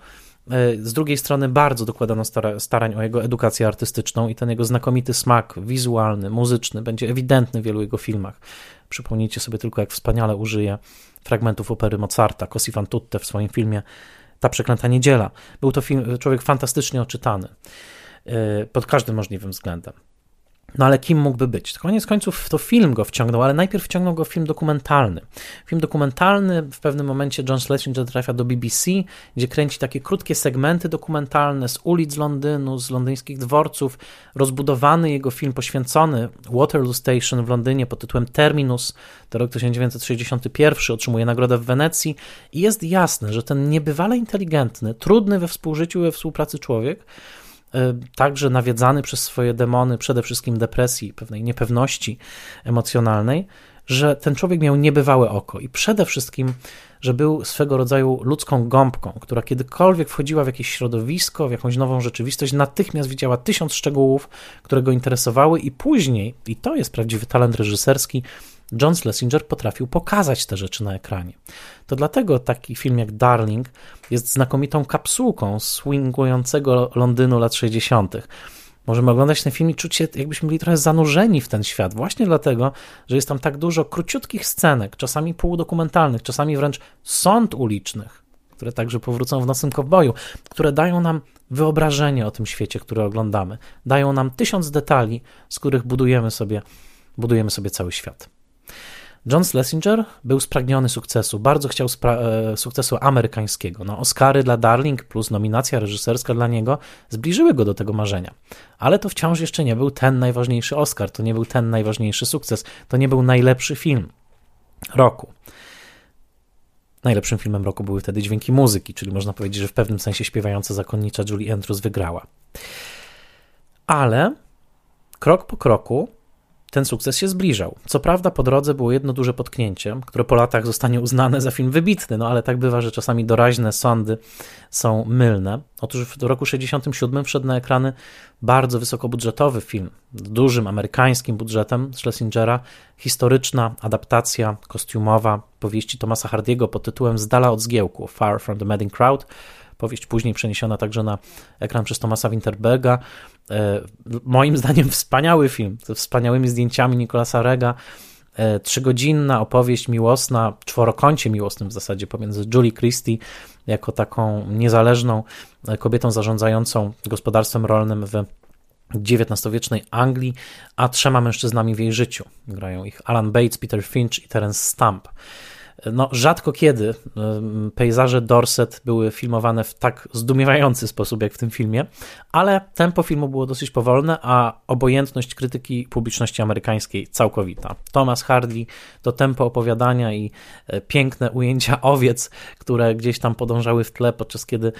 z drugiej strony bardzo dokładano starań o jego edukację artystyczną i ten jego znakomity smak wizualny, muzyczny będzie ewidentny w wielu jego filmach. Przypomnijcie sobie tylko, jak wspaniale użyje fragmentów opery Mozarta, Cosi fan tutte w swoim filmie Ta przeklęta niedziela. Był to film, człowiek fantastycznie oczytany e, pod każdym możliwym względem. No ale kim mógłby być? Koniec końców to film go wciągnął, ale najpierw wciągnął go film dokumentalny. Film dokumentalny, w pewnym momencie John Schlesinger trafia do BBC, gdzie kręci takie krótkie segmenty dokumentalne z ulic Londynu, z londyńskich dworców. Rozbudowany jego film poświęcony Waterloo Station w Londynie pod tytułem Terminus, to rok 1961, otrzymuje nagrodę w Wenecji i jest jasne, że ten niebywale inteligentny, trudny we współżyciu, we współpracy człowiek także nawiedzany przez swoje demony, przede wszystkim depresji, pewnej niepewności emocjonalnej, że ten człowiek miał niebywałe oko i przede wszystkim, że był swego rodzaju ludzką gąbką, która kiedykolwiek wchodziła w jakieś środowisko, w jakąś nową rzeczywistość, natychmiast widziała tysiąc szczegółów, które go interesowały i później, i to jest prawdziwy talent reżyserski, John Schlesinger potrafił pokazać te rzeczy na ekranie. To dlatego taki film jak Darling jest znakomitą kapsułką swingującego Londynu lat 60. Możemy oglądać ten film i czuć się, jakbyśmy byli trochę zanurzeni w ten świat, właśnie dlatego, że jest tam tak dużo króciutkich scenek, czasami półdokumentalnych, czasami wręcz sąd ulicznych, które także powrócą w Nocnym Kowboju, które dają nam wyobrażenie o tym świecie, który oglądamy. Dają nam tysiąc detali, z których budujemy sobie, budujemy sobie cały świat. John Schlesinger był spragniony sukcesu, bardzo chciał e, sukcesu amerykańskiego. No, Oscary dla Darling plus nominacja reżyserska dla niego zbliżyły go do tego marzenia. Ale to wciąż jeszcze nie był ten najważniejszy Oscar, to nie był ten najważniejszy sukces, to nie był najlepszy film roku. Najlepszym filmem roku były wtedy dźwięki muzyki, czyli można powiedzieć, że w pewnym sensie śpiewająca zakonnicza Julie Andrews wygrała. Ale krok po kroku ten sukces się zbliżał. Co prawda po drodze było jedno duże potknięcie, które po latach zostanie uznane za film wybitny, no ale tak bywa, że czasami doraźne sądy są mylne. Otóż w roku 67 wszedł na ekrany bardzo wysokobudżetowy film, dużym amerykańskim budżetem Schlesingera, historyczna adaptacja kostiumowa powieści Thomasa Hardiego pod tytułem Z dala od zgiełku, Far from the Madding Crowd, powieść później przeniesiona także na ekran przez Tomasa Winterberga. E, moim zdaniem wspaniały film, ze wspaniałymi zdjęciami Nicolasa Rega, e, trzygodzinna opowieść miłosna, czworokącie miłosnym w zasadzie pomiędzy Julie Christie jako taką niezależną e, kobietą zarządzającą gospodarstwem rolnym w XIX-wiecznej Anglii, a trzema mężczyznami w jej życiu. Grają ich Alan Bates, Peter Finch i Terence Stamp. No, rzadko kiedy pejzaże Dorset były filmowane w tak zdumiewający sposób jak w tym filmie, ale tempo filmu było dosyć powolne, a obojętność krytyki publiczności amerykańskiej całkowita. Thomas Hardy to tempo opowiadania i e, piękne ujęcia owiec, które gdzieś tam podążały w tle, podczas kiedy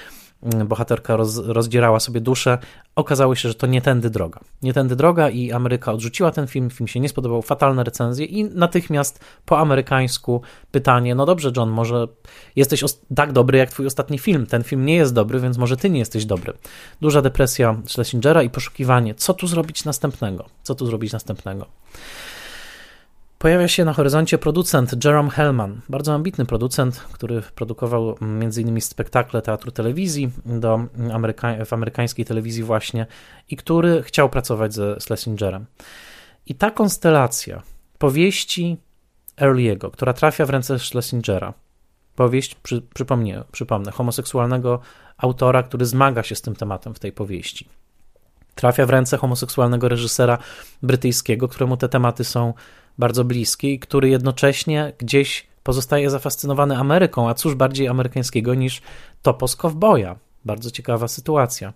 bohaterka roz, rozdzierała sobie duszę. Okazało się, że to nie tędy droga. Nie tędy droga i Ameryka odrzuciła ten film, film się nie spodobał, fatalne recenzje i natychmiast po amerykańsku pytanie, no dobrze John, może jesteś tak dobry jak twój ostatni film, ten film nie jest dobry, więc może ty nie jesteś dobry. Duża depresja Schlesingera i poszukiwanie, co tu zrobić następnego, co tu zrobić następnego. Pojawia się na horyzoncie producent Jerome Hellman, bardzo ambitny producent, który produkował m.in. spektakle teatru telewizji do Ameryka w amerykańskiej telewizji właśnie i który chciał pracować ze Schlesingerem. I ta konstelacja powieści Early'ego, która trafia w ręce Schlesingera, powieść, przy, przypomnę, przypomnę, homoseksualnego autora, który zmaga się z tym tematem w tej powieści. Trafia w ręce homoseksualnego reżysera brytyjskiego, któremu te tematy są bardzo bliski, który jednocześnie gdzieś pozostaje zafascynowany Ameryką, a cóż bardziej amerykańskiego niż topos kowboja. Bardzo ciekawa sytuacja.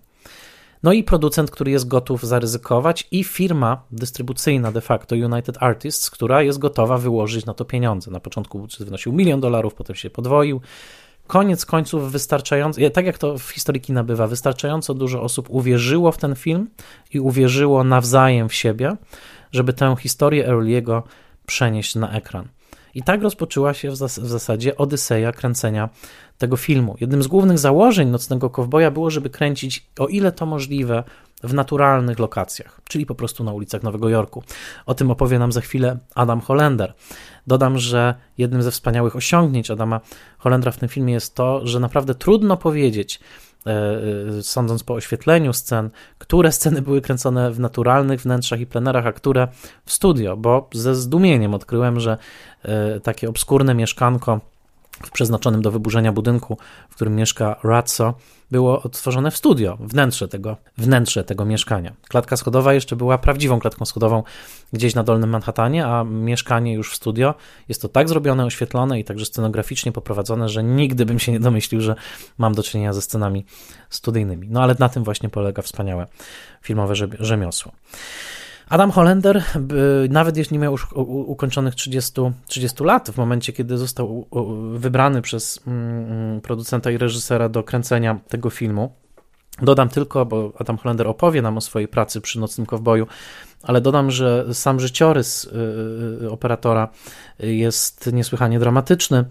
No i producent, który jest gotów zaryzykować, i firma dystrybucyjna de facto United Artists, która jest gotowa wyłożyć na to pieniądze. Na początku budżet wynosił milion dolarów, potem się podwoił. Koniec końców wystarczająco, tak jak to w historii kina bywa, wystarczająco dużo osób uwierzyło w ten film i uwierzyło nawzajem w siebie, żeby tę historię Early'ego przenieść na ekran. I tak rozpoczęła się w, zas w zasadzie odyseja kręcenia tego filmu. Jednym z głównych założeń Nocnego Kowboja było, żeby kręcić, o ile to możliwe, w naturalnych lokacjach, czyli po prostu na ulicach Nowego Jorku. O tym opowie nam za chwilę Adam Hollender. Dodam, że jednym ze wspaniałych osiągnięć Adama Hollendra w tym filmie jest to, że naprawdę trudno powiedzieć, sądząc po oświetleniu scen, które sceny były kręcone w naturalnych wnętrzach i plenerach, a które w studio, bo ze zdumieniem odkryłem, że e, takie obskurne mieszkanko w przeznaczonym do wyburzenia budynku, w którym mieszka Razzo, było odtworzone w studio, wnętrze tego, wnętrze tego mieszkania. Klatka schodowa jeszcze była prawdziwą klatką schodową gdzieś na Dolnym Manhattanie, a mieszkanie już w studio jest to tak zrobione, oświetlone i także scenograficznie poprowadzone, że nigdy bym się nie domyślił, że mam do czynienia ze scenami studyjnymi. No ale na tym właśnie polega wspaniałe filmowe rzemiosło. Adam Hollender, nawet jeśli nie miał już ukończonych 30, 30 lat, w momencie, kiedy został wybrany przez mm, mm, producenta i reżysera do kręcenia tego filmu, Dodam tylko, bo Adam Hollender opowie nam o swojej pracy przy Nocnym Kowboju, ale dodam, że sam życiorys y, y, operatora jest niesłychanie dramatyczny.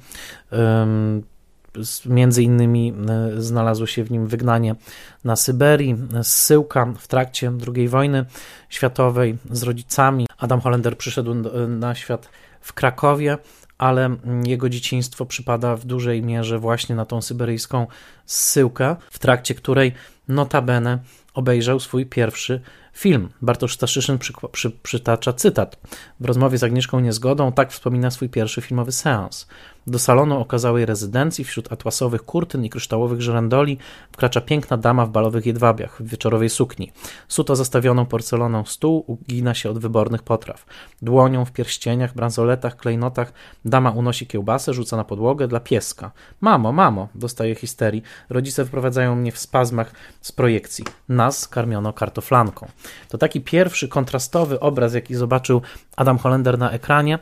Między innymi e, znalazło się w nim wygnanie na Syberii, zsyłka w trakcie II wojny światowej z rodzicami. Adam Hollender przyszedł na świat w Krakowie, ale jego dzieciństwo przypada w dużej mierze właśnie na tą syberyjską zsyłkę, w trakcie której notabene obejrzał swój pierwszy film. Bartosz Staszyszyn przy, przy, przytacza cytat. W rozmowie z Agnieszką Niezgodą tak wspomina swój pierwszy filmowy seans. Do salonu okazałej rezydencji wśród atłasowych kurtyn i kryształowych żerandoli wkracza piękna dama w balowych jedwabiach, w wieczorowej sukni. Suto zastawioną porcelaną stół ugina się od wybornych potraw. Dłonią w pierścieniach, bransoletach, klejnotach dama unosi kiełbasę, rzuca na podłogę dla pieska. Mamo, mamo, dostaje histerii. Rodzice wprowadzają mnie w spazmach z projekcji. Nas karmiono kartoflanką. To taki pierwszy kontrastowy obraz, jaki zobaczył Adam Hollender na ekranie.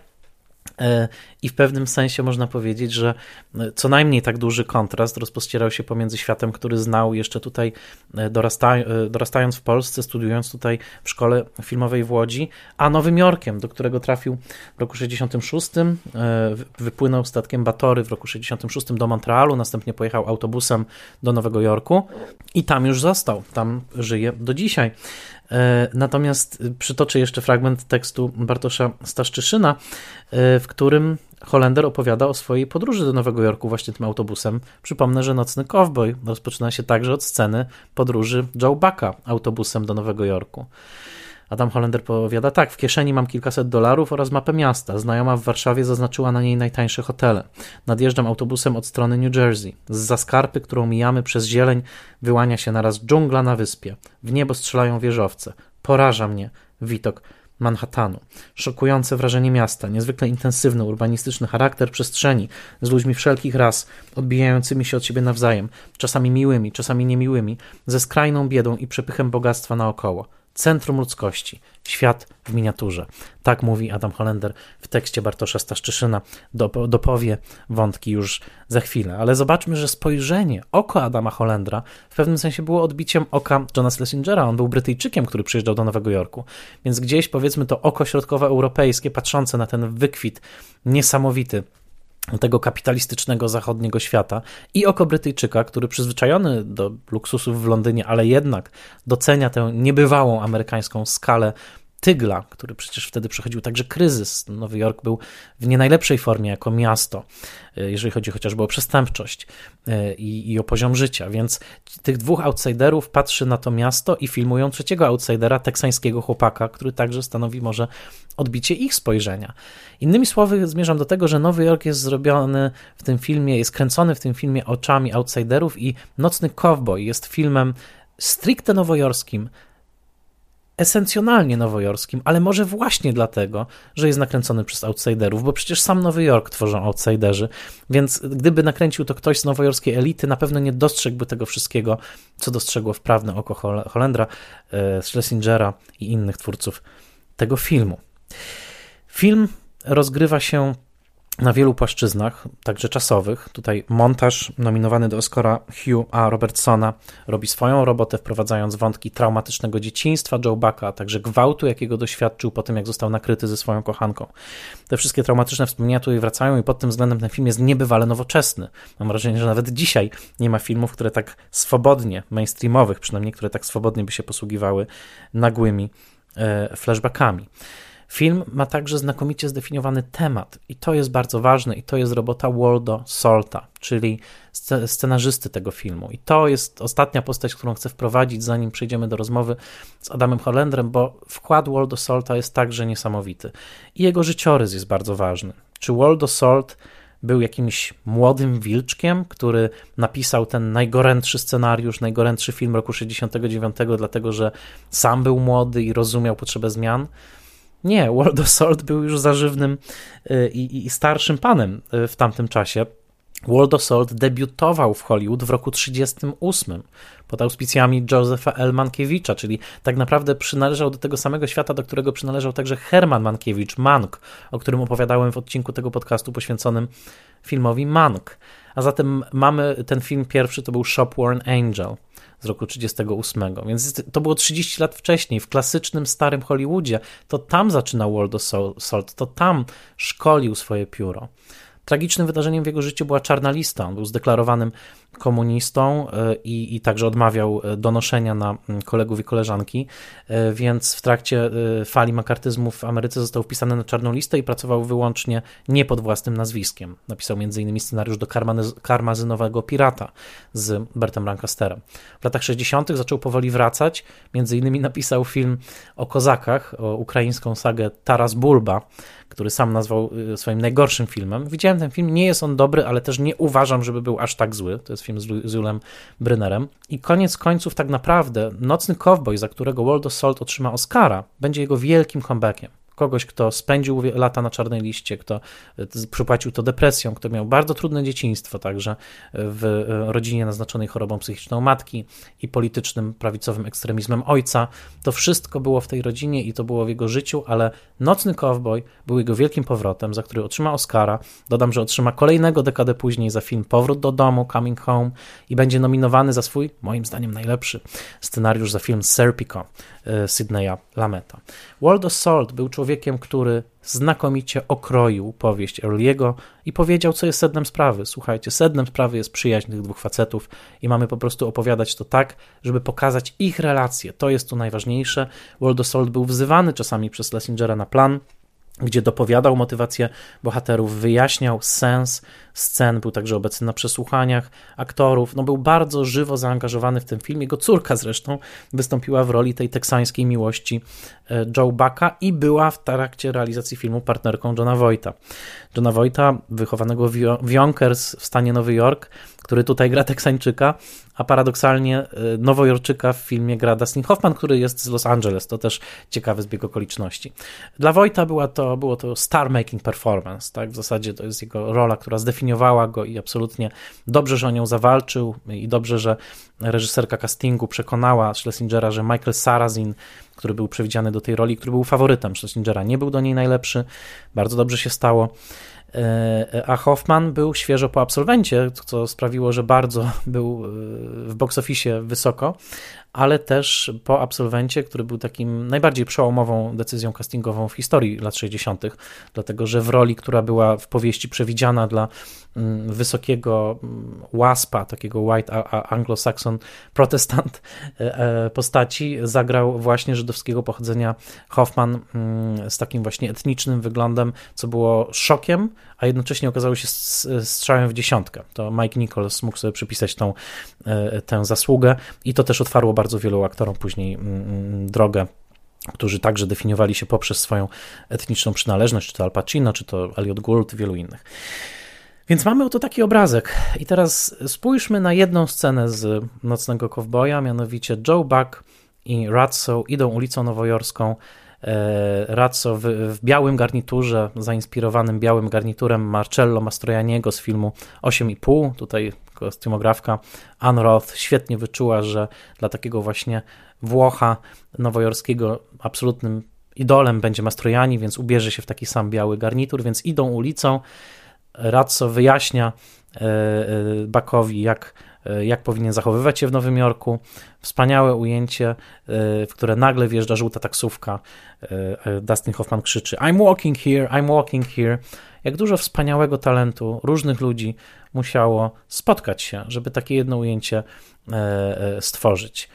E, I w pewnym sensie można powiedzieć, że e, co najmniej tak duży kontrast rozpościerał się pomiędzy światem, który znał jeszcze tutaj, e, dorasta, dorastając w Polsce, studiując tutaj w szkole filmowej w Łodzi, a Nowym Jorkiem, do którego trafił w roku 66, wypłynął statkiem Batory w roku 66 do Montrealu, następnie pojechał autobusem do Nowego Jorku i tam już został, tam żyje do dzisiaj. E, natomiast przytoczę jeszcze fragment tekstu Bartosza Staszczyszyna, e, w którym Holender opowiada o swojej podróży do Nowego Jorku właśnie tym autobusem. Przypomnę, że Nocny Cowboy rozpoczyna się także od sceny podróży Joe Bucka autobusem do Nowego Jorku. Adam Hollender powiada tak, w kieszeni mam kilkaset dolarów oraz mapę miasta. Znajoma w Warszawie zaznaczyła na niej najtańsze hotele. Nadjeżdżam autobusem od strony New Jersey. Z zaskarpy, którą mijamy przez zieleń, wyłania się naraz dżungla na wyspie. W niebo strzelają wieżowce. Poraża mnie widok Manhattanu. Szokujące wrażenie miasta, niezwykle intensywny, urbanistyczny charakter przestrzeni, z ludźmi wszelkich ras, odbijającymi się od siebie nawzajem, czasami miłymi, czasami niemiłymi, ze skrajną biedą i przepychem bogactwa naokoło centrum ludzkości, świat w miniaturze. Tak mówi Adam Hollender w tekście Bartosza Staszczyszyna. Dopowie wątki już za chwilę. Ale zobaczmy, że spojrzenie, oko Adama Hollendra w pewnym sensie było odbiciem oka Johna Schlesingera. On był Brytyjczykiem, który przyjeżdżał do Nowego Jorku. Więc gdzieś powiedzmy to oko środkowoeuropejskie, patrzące na ten wykwit niesamowity tego kapitalistycznego zachodniego świata i oko Brytyjczyka, który przyzwyczajony do luksusów w Londynie, ale jednak docenia tę niebywałą amerykańską skalę Tygla, który przecież wtedy przechodził także kryzys. Nowy Jork był w nie najlepszej formie jako miasto, e, jeżeli chodzi chociażby o przestępczość e, i, i o poziom życia. Więc tych dwóch outsiderów patrzy na to miasto i filmują trzeciego outsidera, teksańskiego chłopaka, który także stanowi może odbicie ich spojrzenia. Innymi słowy, zmierzam do tego, że Nowy Jork jest zrobiony w tym filmie, jest kręcony w tym filmie oczami outsiderów i Nocny Cowboy jest filmem stricte nowojorskim, esencjonalnie nowojorskim, ale może właśnie dlatego, że jest nakręcony przez outsiderów, bo przecież sam Nowy Jork tworzą outsiderzy, więc gdyby nakręcił to ktoś z nowojorskiej elity, na pewno nie dostrzegłby tego wszystkiego, co dostrzegło wprawne oko Holendra, e, Schlesingera i innych twórców tego filmu. Film rozgrywa się na wielu płaszczyznach, także czasowych. Tutaj montaż nominowany do Oscara Hugh A. Robertsona robi swoją robotę, wprowadzając wątki traumatycznego dzieciństwa Joe Bucka, a także gwałtu, jakiego doświadczył po tym, jak został nakryty ze swoją kochanką. Te wszystkie traumatyczne wspomnienia tutaj wracają i pod tym względem ten film jest niebywale nowoczesny. Mam wrażenie, że nawet dzisiaj nie ma filmów, które tak swobodnie, mainstreamowych przynajmniej, które tak swobodnie by się posługiwały nagłymi e, flashbackami. Film ma także znakomicie zdefiniowany temat i to jest bardzo ważne i to jest robota Waldo Solta, czyli scenarzysty tego filmu. I to jest ostatnia postać, którą chcę wprowadzić, zanim przejdziemy do rozmowy z Adamem Hollendrem, bo wkład Waldo Solta jest także niesamowity. I jego życiorys jest bardzo ważny. Czy Waldo Salt był jakimś młodym wilczkiem, który napisał ten najgorętszy scenariusz, najgorętszy film roku 69, dlatego że sam był młody i rozumiał potrzebę zmian. Nie, Waldo Salt był już zażywnym y, i, i starszym panem y, w tamtym czasie. Waldo Salt debiutował w Hollywood w roku 1938 pod auspicjami Josepha L. Mankiewicza, czyli tak naprawdę przynależał do tego samego świata, do którego przynależał także Herman Mankiewicz, Mank, o którym opowiadałem w odcinku tego podcastu poświęconym filmowi Mank. A zatem mamy ten film pierwszy, to był Shop Worn Angel z roku 1938, więc to było 30 lat wcześniej, w klasycznym starym Hollywoodzie. To tam zaczynał Waldo Salt, to tam szkolił swoje pióro. Tragicznym wydarzeniem w jego życiu była czarna lista. On był zdeklarowanym komunistą e, i, i także odmawiał e, donoszenia na kolegów i koleżanki, e, więc w trakcie fali makartyzmu w Ameryce został wpisany na czarną listę i pracował wyłącznie nie pod własnym nazwiskiem. Napisał m.in. scenariusz do Karmazynowego Pirata z Bertem Lancasterem. W latach 60. zaczął powoli wracać, innymi napisał film o kozakach, o ukraińską sagę Taras Bulba, który sam nazwał swoim najgorszym filmem. Widziałem ten film, nie jest on dobry, ale też nie uważam, żeby był aż tak zły. To jest film z Julem Brynerem. I koniec końców tak naprawdę Nocny Cowboy, za którego Waldo Salt otrzyma Oscara, będzie jego wielkim comebackiem kogoś, kto spędził lata na czarnej liście, kto e, przypłacił to depresją, kto miał bardzo trudne dzieciństwo, także w e, rodzinie naznaczonej chorobą psychiczną matki i politycznym, prawicowym ekstremizmem ojca. To wszystko było w tej rodzinie i to było w jego życiu, ale Nocny Cowboy był jego wielkim powrotem, za który otrzyma Oscara. Dodam, że otrzyma kolejnego dekadę później za film Powrót do domu, Coming Home i będzie nominowany za swój, moim zdaniem, najlepszy scenariusz za film Serpico e, Sydneya Lameta. Waldo Salt był człowiekiem, który znakomicie okroił powieść Early'ego i powiedział, co jest sednem sprawy. Słuchajcie, sednem sprawy jest przyjaźń tych dwóch facetów i mamy po prostu opowiadać to tak, żeby pokazać ich relacje. To jest tu najważniejsze. Waldo Salt był wzywany czasami przez Lessingera na plan, gdzie dopowiadał motywację bohaterów, wyjaśniał sens scen, był także obecny na przesłuchaniach aktorów. No, był bardzo żywo zaangażowany w ten film. Jego córka zresztą wystąpiła w roli tej teksańskiej miłości e, Joe Bucka i była w trakcie realizacji filmu partnerką Johna Voighta. Johna Voighta, wychowanego w Yonkers w stanie Nowy Jork, który tutaj gra Teksańczyka, a paradoksalnie e, Nowojorczyka w filmie gra Dustin Hoffman, który jest z Los Angeles. To też ciekawy zbieg okoliczności. Dla Wojta była to, było to star-making performance, tak? W zasadzie to jest jego rola, która zdefiniowała go i absolutnie dobrze, że o nią zawalczył i dobrze, że reżyserka castingu przekonała Schlesingera, że Michael Sarazin, który był przewidziany do tej roli, który był faworytem Schlesingera, nie był do niej najlepszy. Bardzo dobrze się stało. E, a Hoffman był świeżo po absolwencie, co sprawiło, że bardzo był e, w box office wysoko, ale też po absolwencie, który był takim najbardziej przełomową decyzją castingową w historii lat 60., dlatego że w roli, która była w powieści przewidziana dla mm, wysokiego mm, łaspa, takiego white anglo-saxon protestant e, postaci, zagrał właśnie żydowskiego pochodzenia Hoffman mm, z takim właśnie etnicznym wyglądem, co było szokiem, a jednocześnie okazało się strzałem w dziesiątkę. To Mike Nichols mógł sobie przypisać tą, e, tę zasługę i to też otwarło bardzo wielu aktorom później mm, mm, drogę którzy także definiowali się poprzez swoją etniczną przynależność, czy to Al Pacino, czy to Elliot Gould, wielu innych. Więc mamy oto taki obrazek. I teraz spójrzmy na jedną scenę z Nocnego Kowboja, mianowicie Joe Buck i Ratso idą ulicą nowojorską Razzo w, w, białym garniturze, zainspirowanym białym garniturem Marcello Mastroianniego z filmu 8,5. Tutaj kostiumografka Anne Roth świetnie wyczuła, że dla takiego właśnie Włocha nowojorskiego absolutnym idolem będzie Mastrojani, więc ubierze się w taki sam biały garnitur, więc idą ulicą. Razzo wyjaśnia e, e, Bakowi, jak E, jak powinien zachowywać się w Nowym Jorku. Wspaniałe ujęcie, e, w które nagle wjeżdża żółta taksówka. E, Dustin Hoffman krzyczy: I'm walking here, I'm walking here. Jak dużo wspaniałego talentu różnych ludzi musiało spotkać się, żeby takie jedno ujęcie stworzyć.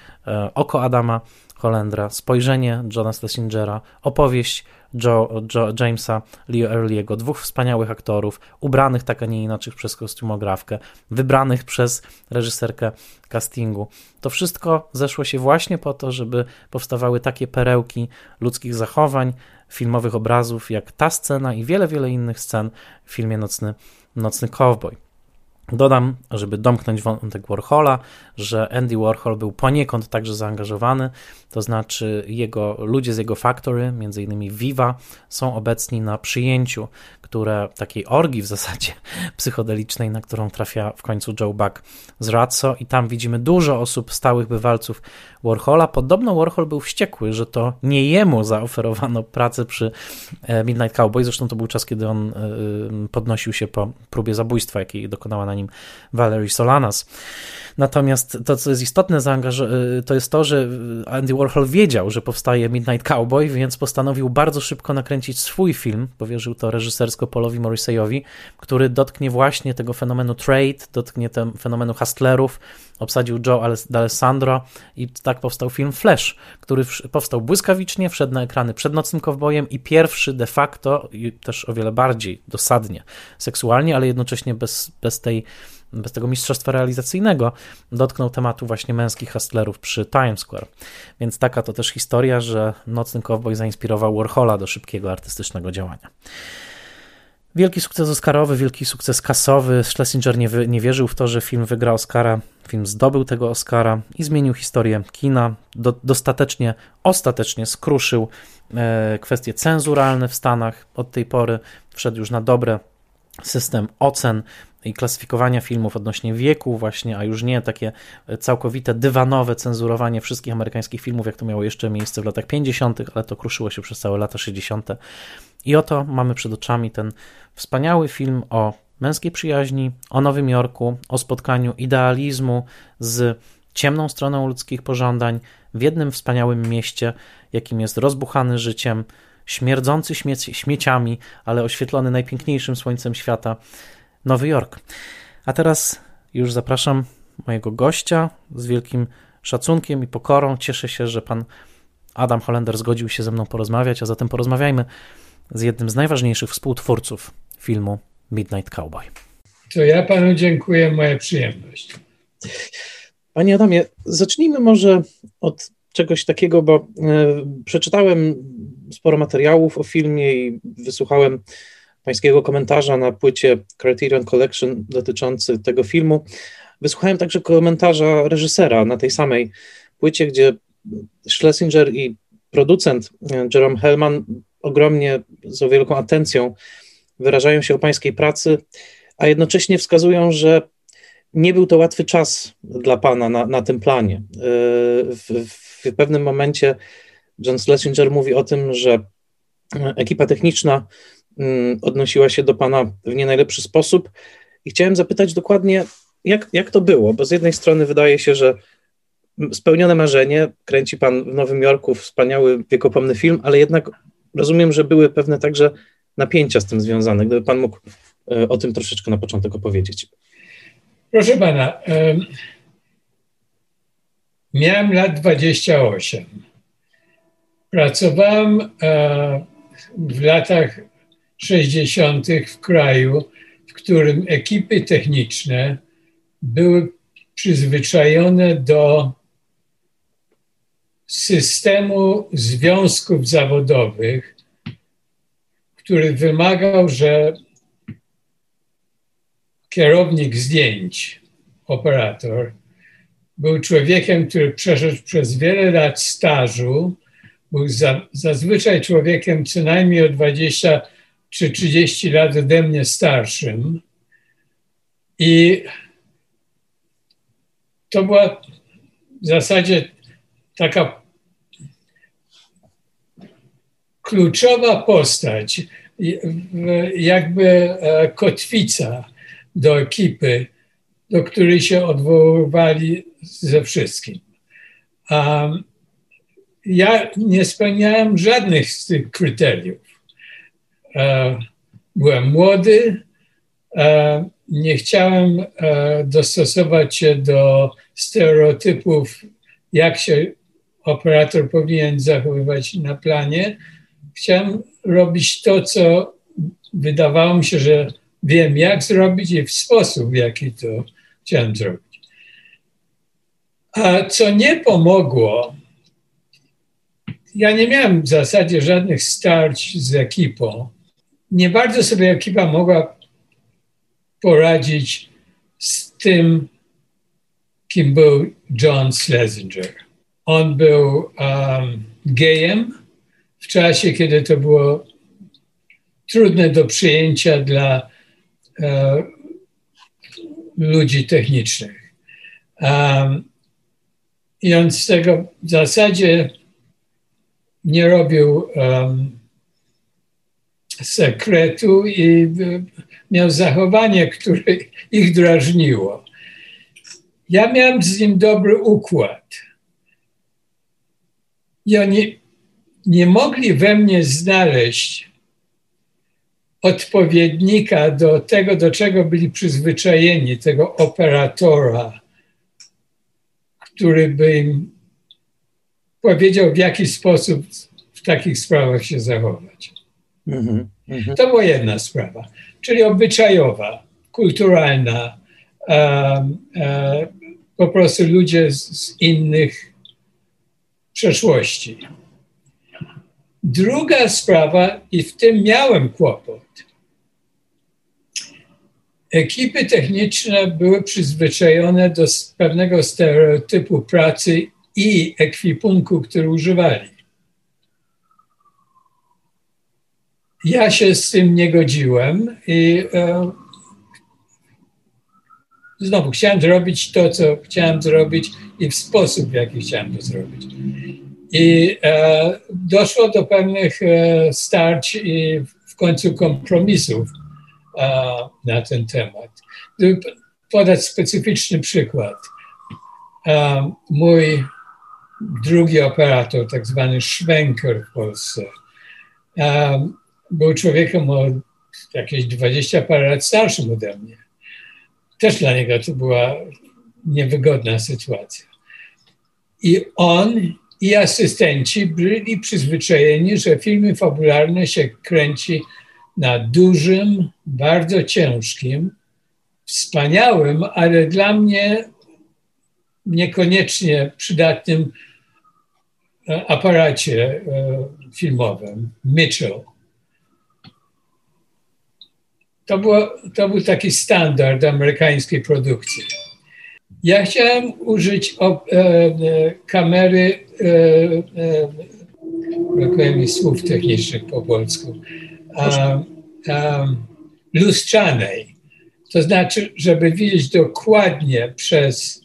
Oko Adama Holendra, spojrzenie Johna Schlesingera, opowieść Joe, Joe, Jamesa Leo Early'ego, dwóch wspaniałych aktorów, ubranych tak, a nie inaczej przez kostiumografkę, wybranych przez reżyserkę castingu. To wszystko zeszło się właśnie po to, żeby powstawały takie perełki ludzkich zachowań, filmowych obrazów, jak ta scena i wiele, wiele innych scen w filmie Nocny, Nocny Cowboy. Dodam, żeby domknąć wątek Warhola, że Andy Warhol był poniekąd także zaangażowany, to znaczy jego ludzie z jego factory, innymi Viva, są obecni na przyjęciu, które takiej orgii w zasadzie psychodelicznej, na którą trafia w końcu Joe Buck z Razzo i tam widzimy dużo osób, stałych bywalców Warhola. Podobno Warhol był wściekły, że to nie jemu zaoferowano pracę przy e, Midnight Cowboy, zresztą to był czas, kiedy on e, podnosił się po próbie zabójstwa, jakiej dokonała na nim Valerie Solanas. Natomiast to, co jest istotne, y, to jest to, że Andy Warhol wiedział, że powstaje Midnight Cowboy, więc postanowił bardzo szybko nakręcić swój film, powierzył to reżysersko Paulowi Morriseyowi, który dotknie właśnie tego fenomenu trade, dotknie ten fenomenu hustlerów, obsadził Joe D'Alessandro i tak powstał film Flash, który powstał błyskawicznie, wszedł na ekrany przed Nocnym Kowbojem i pierwszy de facto, i też o wiele bardziej dosadnie seksualnie, ale jednocześnie bez, bez tej bez tego mistrzostwa realizacyjnego, dotknął tematu właśnie męskich hustlerów przy Times Square. Więc taka to też historia, że Nocny Cowboy zainspirował Warhola do szybkiego artystycznego działania. Wielki sukces Oscarowy, wielki sukces kasowy. Schlesinger nie, wy, nie wierzył w to, że film wygra Oscara. Film zdobył tego Oscara i zmienił historię kina. Do, dostatecznie, ostatecznie skruszył e, kwestie cenzuralne w Stanach. Od tej pory wszedł już na dobre system ocen i klasyfikowania filmów odnośnie wieku, właśnie, a już nie takie całkowite dywanowe cenzurowanie wszystkich amerykańskich filmów, jak to miało jeszcze miejsce w latach 50., ale to kruszyło się przez całe lata 60. I oto mamy przed oczami ten wspaniały film o męskiej przyjaźni, o Nowym Jorku, o spotkaniu idealizmu z ciemną stroną ludzkich pożądań w jednym wspaniałym mieście, jakim jest rozbuchany życiem, śmierdzący śmieci, śmieciami, ale oświetlony najpiękniejszym słońcem świata, Nowy Jork. A teraz już zapraszam mojego gościa z wielkim szacunkiem i pokorą. Cieszę się, że pan Adam Holender zgodził się ze mną porozmawiać, a zatem porozmawiajmy z jednym z najważniejszych współtwórców filmu Midnight Cowboy. To ja panu dziękuję, moja przyjemność. Panie Adamie, zacznijmy może od czegoś takiego, bo e, przeczytałem sporo materiałów o filmie i wysłuchałem pańskiego komentarza na płycie Criterion Collection dotyczący tego filmu. Wysłuchałem także komentarza reżysera na tej samej płycie, gdzie Schlesinger i producent e, Jerome Hellman ogromnie, z wielką atencją wyrażają się o pańskiej pracy, a jednocześnie wskazują, że nie był to łatwy czas dla pana na, na tym planie. E, w, w pewnym momencie John Schlesinger mówi o tym, że ekipa techniczna mm, odnosiła się do pana w nie najlepszy sposób i chciałem zapytać dokładnie, jak, jak to było, bo z jednej strony wydaje się, że spełnione marzenie, kręci pan w Nowym Jorku wspaniały, wiekopomny film, ale jednak rozumiem, że były pewne także napięcia z tym związane. Gdyby pan mógł e, o tym troszeczkę na początek opowiedzieć. Proszę pana, miałem lat 28. Pracowałem e, w latach 60. w kraju, w którym ekipy techniczne były przyzwyczajone do systemu związków zawodowych, który wymagał, że kierownik zdjęć, operator, był człowiekiem, który przeszedł przez wiele lat stażu, był za, zazwyczaj człowiekiem co najmniej o 20 czy 30 lat ode mnie starszym. I to była w zasadzie taka kluczowa postać, jakby e, kotwica do ekipy, do której się odwoływali ze wszystkim. Ja nie spełniałem żadnych z tych kryteriów. E, byłem młody, e, nie chciałem dostosować się do stereotypów, jak się operator powinien zachowywać na planie. Chciałem robić to, co wydawało mi się, że wiem, jak zrobić i w sposób, w jaki to chciałem zrobić. A co nie pomogło, ja nie miałem w zasadzie żadnych starć z ekipą. Nie bardzo sobie ekipa mogła poradzić z tym, kim był John Schlesinger. On był um, gejem w czasie, kiedy to było trudne do przyjęcia dla uh, ludzi technicznych. Um, I on z tego w zasadzie nie robił um, sekretu i miał zachowanie, które ich drażniło. Ja miałem z nim dobry układ. Oni nie mogli we mnie znaleźć odpowiednika do tego, do czego byli przyzwyczajeni, tego operatora, który by im powiedział, w jaki sposób w takich sprawach się zachować. Mm -hmm. To była jedna sprawa, czyli obyczajowa, kulturalna, um, um, po prostu ludzie z, z innych przeszłości. Druga sprawa, i w tym miałem kłopot. Ekipy techniczne były przyzwyczajone do pewnego stereotypu pracy i ekwipunku, który używali. Ja się z tym nie godziłem i e, znowu chciałem zrobić to, co chciałem zrobić i w sposób, w jaki chciałem to zrobić. I e, doszło do pewnych e, starć i w końcu kompromisów e, na ten temat. Podać specyficzny przykład. Mój drugi operator, tak zwany Schwenker w Polsce, był człowiekiem o jakieś 20 parę lat starszym ode mnie też dla niego to była niewygodna sytuacja. I on i asystenci byli przyzwyczajeni, że filmy fabularne się kręci na dużym, bardzo ciężkim, wspaniałym, ale dla mnie niekoniecznie przydatnym e, aparacie e, filmowym Mitchell. To, było, to był taki standard amerykańskiej produkcji. Ja chciałem użyć o, e, e, kamery, brakuje mi słów technicznych po polsku, a, a, lustrzanej. To znaczy, żeby widzieć dokładnie przez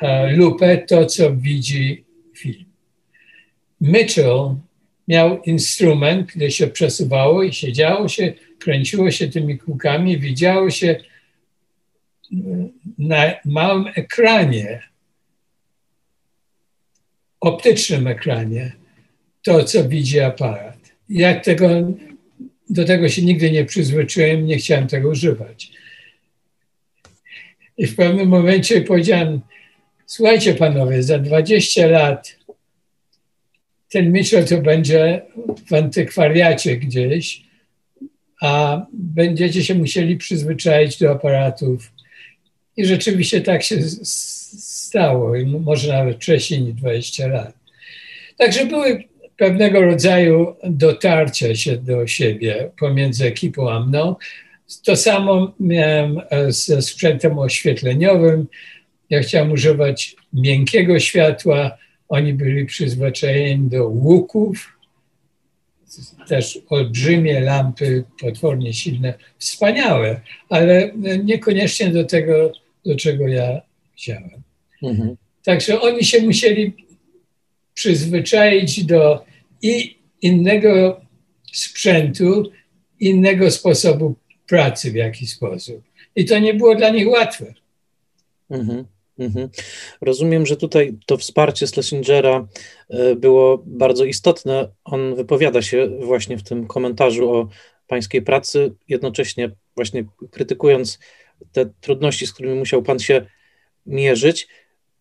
a, lupę to, co widzi film. Mitchell miał instrument, gdzie się przesuwało i siedziało się kręciło się tymi kółkami, widziało się na małym ekranie, optycznym ekranie, to, co widzi aparat. Ja tego, do tego się nigdy nie przyzwyczaiłem, nie chciałem tego używać. I w pewnym momencie powiedziałem, słuchajcie panowie, za 20 lat ten Mitchell to będzie w antykwariacie gdzieś, a będziecie się musieli przyzwyczaić do aparatów. I rzeczywiście tak się stało, może nawet wcześniej niż 20 lat. Także były pewnego rodzaju dotarcia się do siebie pomiędzy ekipą a mną. To samo miałem e, ze sprzętem oświetleniowym. Ja chciałem używać miękkiego światła, oni byli przyzwyczajeni do łuków, też olbrzymie lampy, potwornie silne, wspaniałe, ale niekoniecznie do tego, do czego ja chciałem. Mhm. Także oni się musieli przyzwyczaić do i innego sprzętu, innego sposobu pracy w jakiś sposób. I to nie było dla nich łatwe. Mhm. Mhm. Rozumiem, że tutaj to wsparcie Schlesingera e, było bardzo istotne. On wypowiada się właśnie w tym komentarzu o pańskiej pracy, jednocześnie właśnie krytykując te trudności, z którymi musiał pan się mierzyć.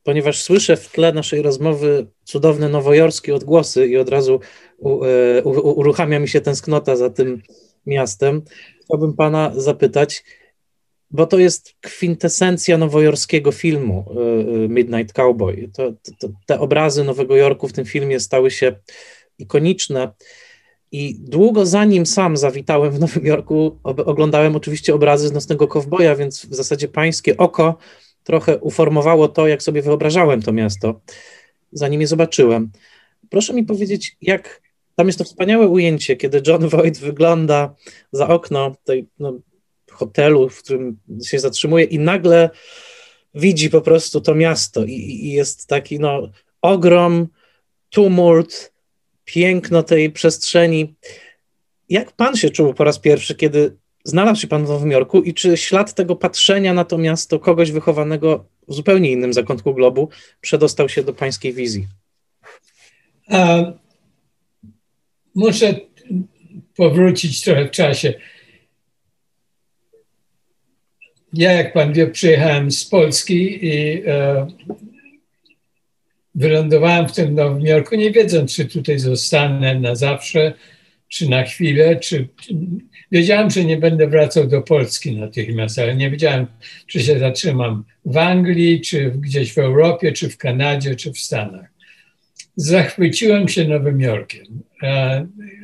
ponieważ słyszę w tle naszej rozmowy cudowne nowojorskie odgłosy i od razu u, e, u, uruchamia mi się tęsknota za tym miastem. Chciałbym pana zapytać, bo to jest kwintesencja nowojorskiego filmu e, e, Midnight Cowboy. To, to, te obrazy Nowego Jorku w tym filmie stały się ikoniczne. I długo zanim sam zawitałem w Nowym Jorku, oglądałem oczywiście obrazy z Nocnego Kowboja, więc w zasadzie pańskie oko trochę uformowało to, jak sobie wyobrażałem to miasto, zanim je zobaczyłem. Proszę mi powiedzieć, jak tam jest to wspaniałe ujęcie, kiedy John Voight wygląda za okno tej no, hotelu, w którym się zatrzymuje i nagle widzi po prostu to miasto i, i jest taki no, ogrom, tumult, piękno tej przestrzeni. Jak pan się czuł po raz pierwszy, kiedy znalazł się pan w Nowym Jorku i czy ślad tego patrzenia na to miasto kogoś wychowanego w zupełnie innym zakątku globu przedostał się do pańskiej wizji? A, muszę powrócić trochę w czasie. Ja, jak pan wie, przyjechałem z Polski i e, wylądowałem w tym Nowym Jorku, nie wiedząc, czy tutaj zostanę na zawsze, czy na chwilę, czy wiedziałem, że nie będę wracał do Polski natychmiast, ale nie wiedziałem, czy się zatrzymam w Anglii, czy gdzieś w Europie, czy w Kanadzie, czy w Stanach. Zachwyciłem się Nowym Jorkiem.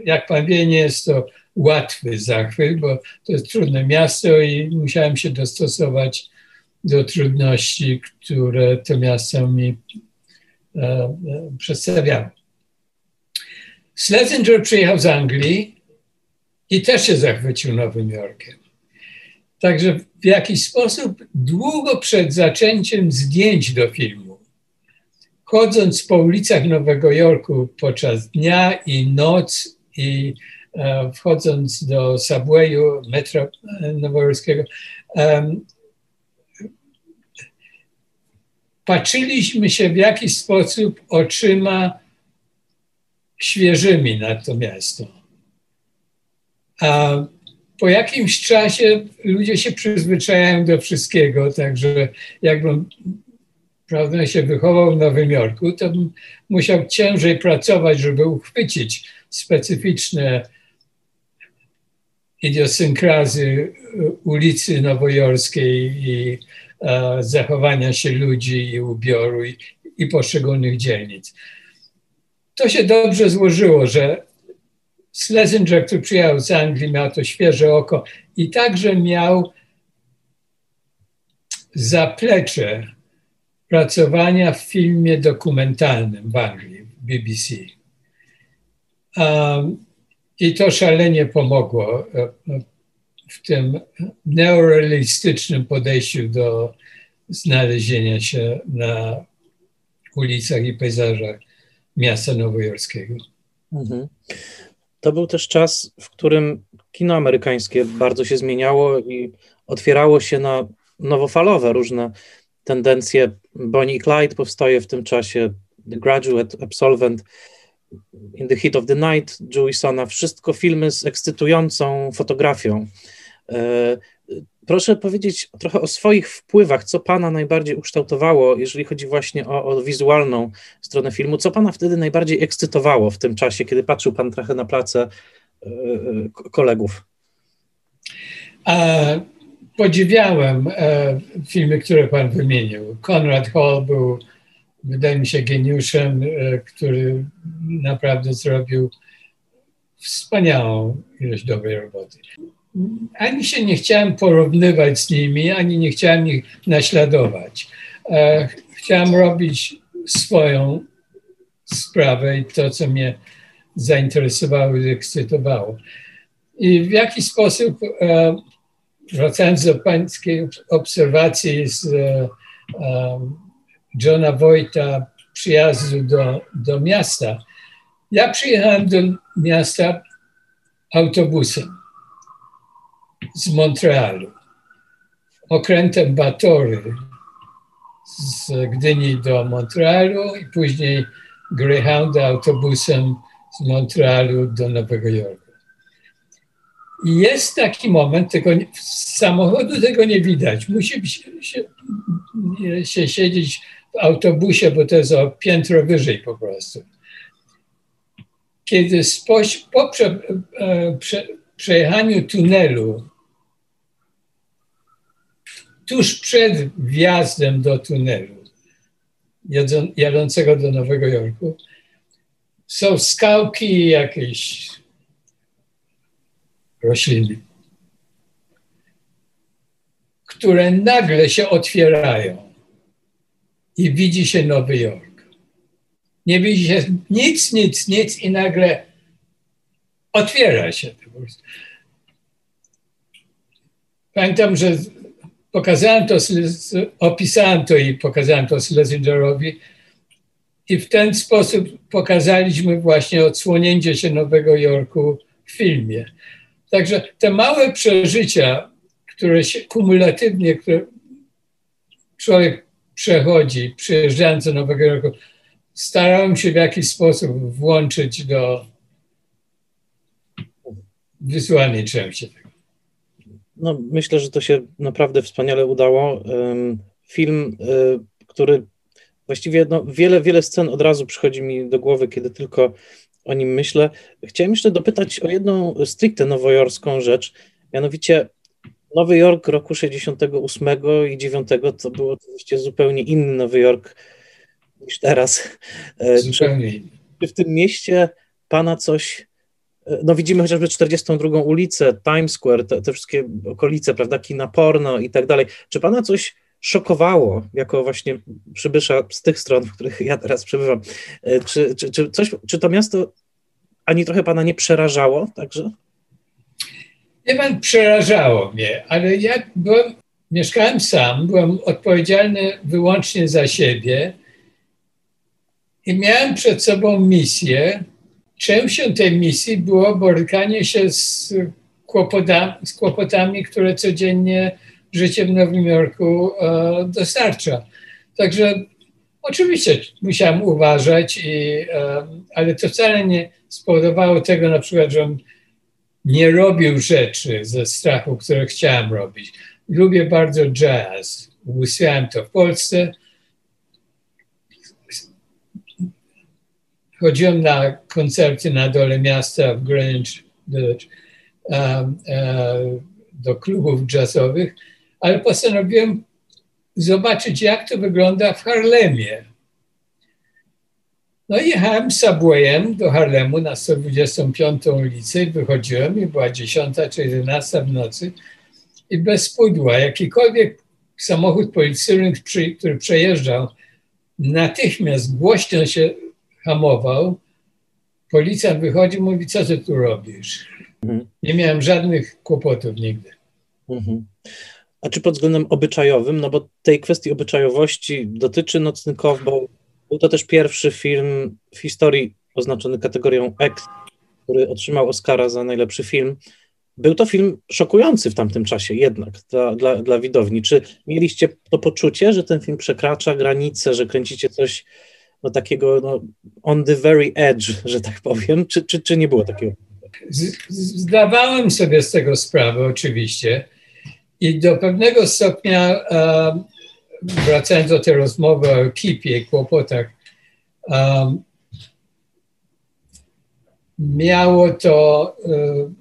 Jak pan wie, nie jest to łatwy zachwyt, bo to jest trudne miasto i musiałem się dostosować do trudności, które to miasto mi E, e, przedstawiamy. Schlesinger przyjechał z Anglii i też się zachwycił Nowym Jorkiem. Także w jakiś sposób długo przed zaczęciem zdjęć do filmu, chodząc po ulicach Nowego Jorku podczas dnia i noc i e, wchodząc do subwayu, metra nowojorskiego, patrzyliśmy się w jakiś sposób oczyma świeżymi na to miasto. A po jakimś czasie ludzie się przyzwyczajają do wszystkiego, także jakbym prawda, się wychował w Nowym Jorku, to bym musiał ciężej pracować, żeby uchwycić specyficzne idiosynkrazy ulicy Nowojorskiej i E, zachowania się ludzi i ubioru i, i poszczególnych dzielnic. To się dobrze złożyło, że Schlesinger, który przyjechał z Anglii, miał to świeże oko i także miał zaplecze pracowania w filmie dokumentalnym w Anglii, BBC. Um, I to szalenie pomogło e, w tym neorealistycznym podejściu do znalezienia się na ulicach i pejzażach miasta nowojorskiego. Mhm. To był też czas, w którym kino amerykańskie bardzo się zmieniało i otwierało się na nowofalowe różne tendencje. Bonnie Clyde powstaje w tym czasie, The Graduate, Absolvent, In the Heat of the Night, Jewisona, wszystko filmy z ekscytującą fotografią. E, proszę powiedzieć trochę o swoich wpływach, co Pana najbardziej ukształtowało, jeżeli chodzi właśnie o, o, wizualną stronę filmu. Co Pana wtedy najbardziej ekscytowało w tym czasie, kiedy patrzył Pan trochę na pracę e, kolegów? podziwiałem e, filmy, które Pan wymienił. Conrad Hall był, wydaje mi się, geniuszem, który naprawdę zrobił wspaniałą ilość dobrej roboty ani się nie chciałem porównywać z nimi, ani nie chciałem ich naśladować. E, chciałem robić swoją sprawę i to, co mnie zainteresowało i ekscytowało. I w jaki sposób, e, wracając do pańskiej obserwacji z e, Johna Wojta, przyjazdu do, do miasta, ja przyjechałem do miasta autobusem z Montrealu, okrętem Batory z Gdyni do Montrealu i później Greyhound autobusem z Montrealu do Nowego Jorku. I jest taki moment, z samochodu tego nie widać. Musi się, się, się siedzieć w autobusie, bo to jest o piętro wyżej po prostu. Kiedy po prze, e, prze, przejechaniu tunelu, tuż przed wjazdem do tunelu, jadącego do Nowego Jorku, są skałki i jakieś rośliny, które nagle się otwierają i widzi się Nowy Jork. Nie widzi się nic, nic, nic i nagle otwiera się. Pamiętam, że pokazałem to, opisałem to i pokazałem to Schlesingerowi i w ten sposób pokazaliśmy właśnie odsłonięcie się Nowego Jorku w filmie. Także te małe przeżycia, które się kumulatywnie, które człowiek przechodzi, przyjeżdżając do Nowego Jorku, starałem się w jakiś sposób włączyć do części tego. No, myślę, że to się naprawdę wspaniale udało. Film, y, który właściwie no, wiele, wiele scen od razu przychodzi mi do głowy, kiedy tylko o nim myślę. Chciałem jeszcze dopytać o jedną stricte nowojorską rzecz, mianowicie Nowy Jork roku 68 i 9 to był oczywiście zupełnie inny Nowy Jork niż teraz. E, zupełnie. Czy, czy w tym mieście pana coś e, no widzimy chociażby 42 ulicę, Times Square, te, te, wszystkie okolice, prawda, kina porno i tak dalej. Czy pana coś szokowało, jako właśnie przybysza z tych stron, w których ja teraz przebywam? E, czy, czy, czy, coś, czy to miasto ani trochę pana nie przerażało także? Nie pan, przerażało mnie, ale ja byłem, mieszkałem sam, byłem odpowiedzialny wyłącznie za siebie i miałem przed sobą misję. Częścią tej misji było borykanie się z kłopotami, z kłopotami które codziennie życie w Nowym Jorku e, dostarcza. Także oczywiście musiałem uważać, i, e, ale to wcale nie spowodowało tego na przykład, że nie robił rzeczy ze strachu, które chciałem robić. Lubię bardzo jazz. Usłyszałem to w Polsce. Chodziłem na koncerty na dole miasta w Greenwich do klubów jazzowych, ale postanowiłem zobaczyć, jak to wygląda w Harlemie. No i jechałem subwayem do Harlemu na 125 ulicę i wychodziłem i była 10 czy 11 w nocy i bez pudła jakikolwiek samochód policyjny, który przejeżdżał, natychmiast głośno się hamował. Policjant wychodzi i mówi, co ty tu robisz? Mhm. Nie miałem żadnych kłopotów nigdy. Mhm. A czy pod względem obyczajowym, no bo tej kwestii obyczajowości dotyczy Nocny Cowboy, był to też pierwszy film w historii oznaczony kategorią X, który otrzymał Oscara za najlepszy film. Był to film szokujący w tamtym czasie jednak dla, dla, dla widowni. Czy mieliście to poczucie, że ten film przekracza granice, że kręcicie coś no, takiego no, on the very edge, że tak powiem, czy, czy, czy nie było takiego? Zdawałem sobie z tego sprawę oczywiście i do pewnego stopnia wracając do tej rozmowy o ekipie kłopotach, um, miało to, uh,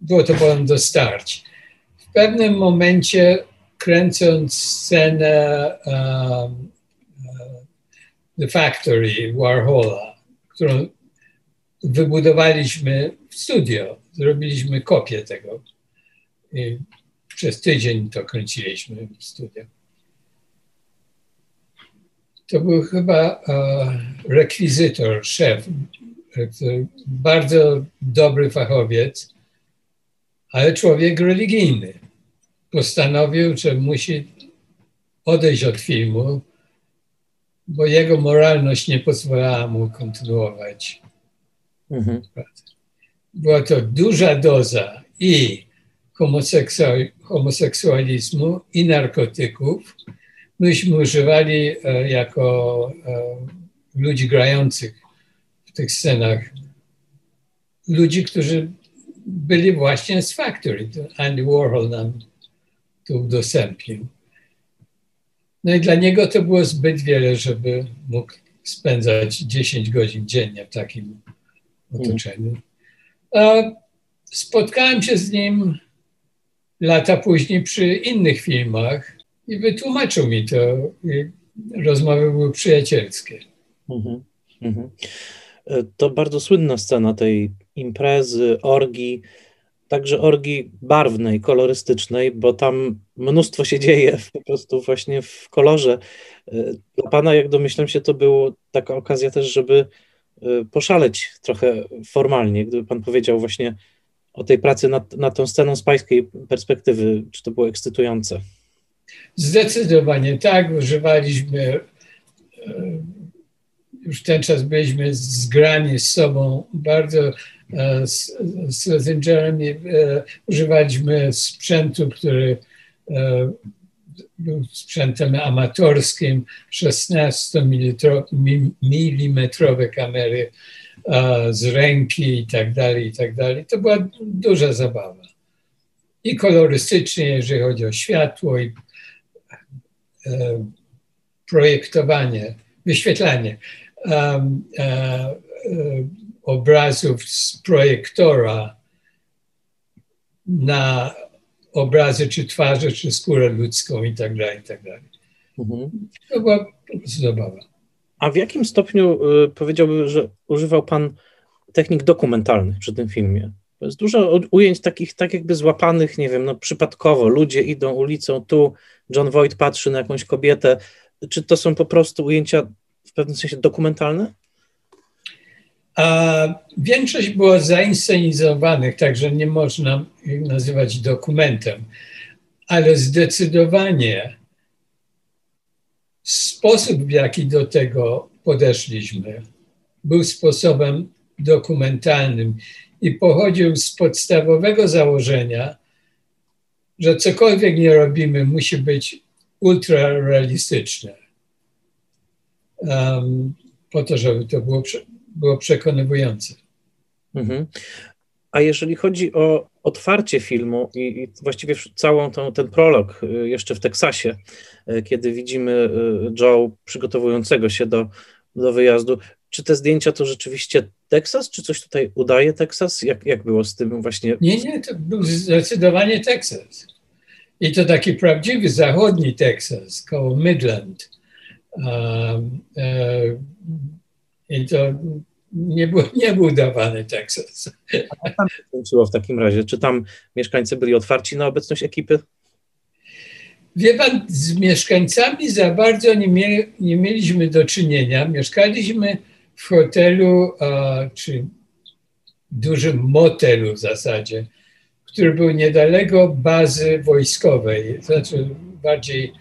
było to potem dostarć. W pewnym momencie kręcąc scenę um, The Factory Warhola, którą wybudowaliśmy w studio, zrobiliśmy kopię tego. I przez tydzień to kręciliśmy w studio to był chyba e, rekwizytor, szef, bardzo dobry fachowiec, ale człowiek religijny. Postanowił, że musi odejść od filmu, bo jego moralność nie pozwalała mu kontynuować. Mhm. Była to duża doza i homoseksualizmu, i narkotyków, myśmy używali e, jako e, ludzi grających w tych scenach ludzi, którzy byli właśnie z Factory. Andy Warhol nam to udostępnił. No i dla niego to było zbyt wiele, żeby mógł spędzać 10 godzin dziennie w takim otoczeniu. Spotkałem się z nim lata później przy innych filmach i wytłumaczył mi to. Rozmowy były przyjacielskie. Mhm, mhm. E, to bardzo słynna scena tej imprezy, orgii, także orgii barwnej, kolorystycznej, bo tam mnóstwo się dzieje po prostu właśnie w kolorze. E, dla Pana, jak domyślam się, to była taka okazja też, żeby e, poszaleć trochę formalnie, gdyby Pan powiedział właśnie o tej pracy nad, nad tą sceną z pańskiej perspektywy, czy to było ekscytujące? Zdecydowanie tak, używaliśmy już ten czas byliśmy zgrani z sobą bardzo z, z Jeremy e, używaliśmy sprzętu, który e, był sprzętem amatorskim, 16 mm kamery z ręki i tak dalej, i tak dalej. To była duża zabawa. I kolorystycznie, jeżeli chodzi o światło i projektowanie, wyświetlanie obrazów z projektora na obrazy czy twarze, czy skórę ludzką i tak dalej, i tak dalej. Mhm. To była zabawa. A w jakim stopniu y, powiedziałbym, że używał Pan technik dokumentalnych przy tym filmie? To jest dużo ujęć takich, tak jakby złapanych, nie wiem, no przypadkowo. Ludzie idą ulicą, tu John Voight patrzy na jakąś kobietę. Czy to są po prostu ujęcia w pewnym sensie dokumentalne? A większość było zainscenizowanych, także nie można ich nazywać dokumentem, ale zdecydowanie sposób, w jaki do tego podeszliśmy, był sposobem dokumentalnym i pochodził z podstawowego założenia, że cokolwiek nie robimy, musi być ultrarealistyczne. Um, po to, żeby to było, było przekonywujące. Mhm. A jeżeli chodzi o otwarcie filmu i, i właściwie całą tą, ten prolog y, jeszcze w Teksasie, y, kiedy widzimy y, Joe przygotowującego się do, do wyjazdu, czy te zdjęcia to rzeczywiście Teksas, czy coś tutaj udaje Teksas? Jak, jak było z tym właśnie? Nie, nie, to był zdecydowanie Teksas. I to taki prawdziwy zachodni Teksas, koło Midland. E, I to nie był, nie był dawany Teksas. A tam się w takim razie? Czy tam mieszkańcy byli otwarci na obecność ekipy? Wie pan, z mieszkańcami za bardzo nie, mie nie mieliśmy do czynienia. Mieszkaliśmy w hotelu, czy dużym motelu w zasadzie, który był niedaleko bazy wojskowej, to znaczy bardziej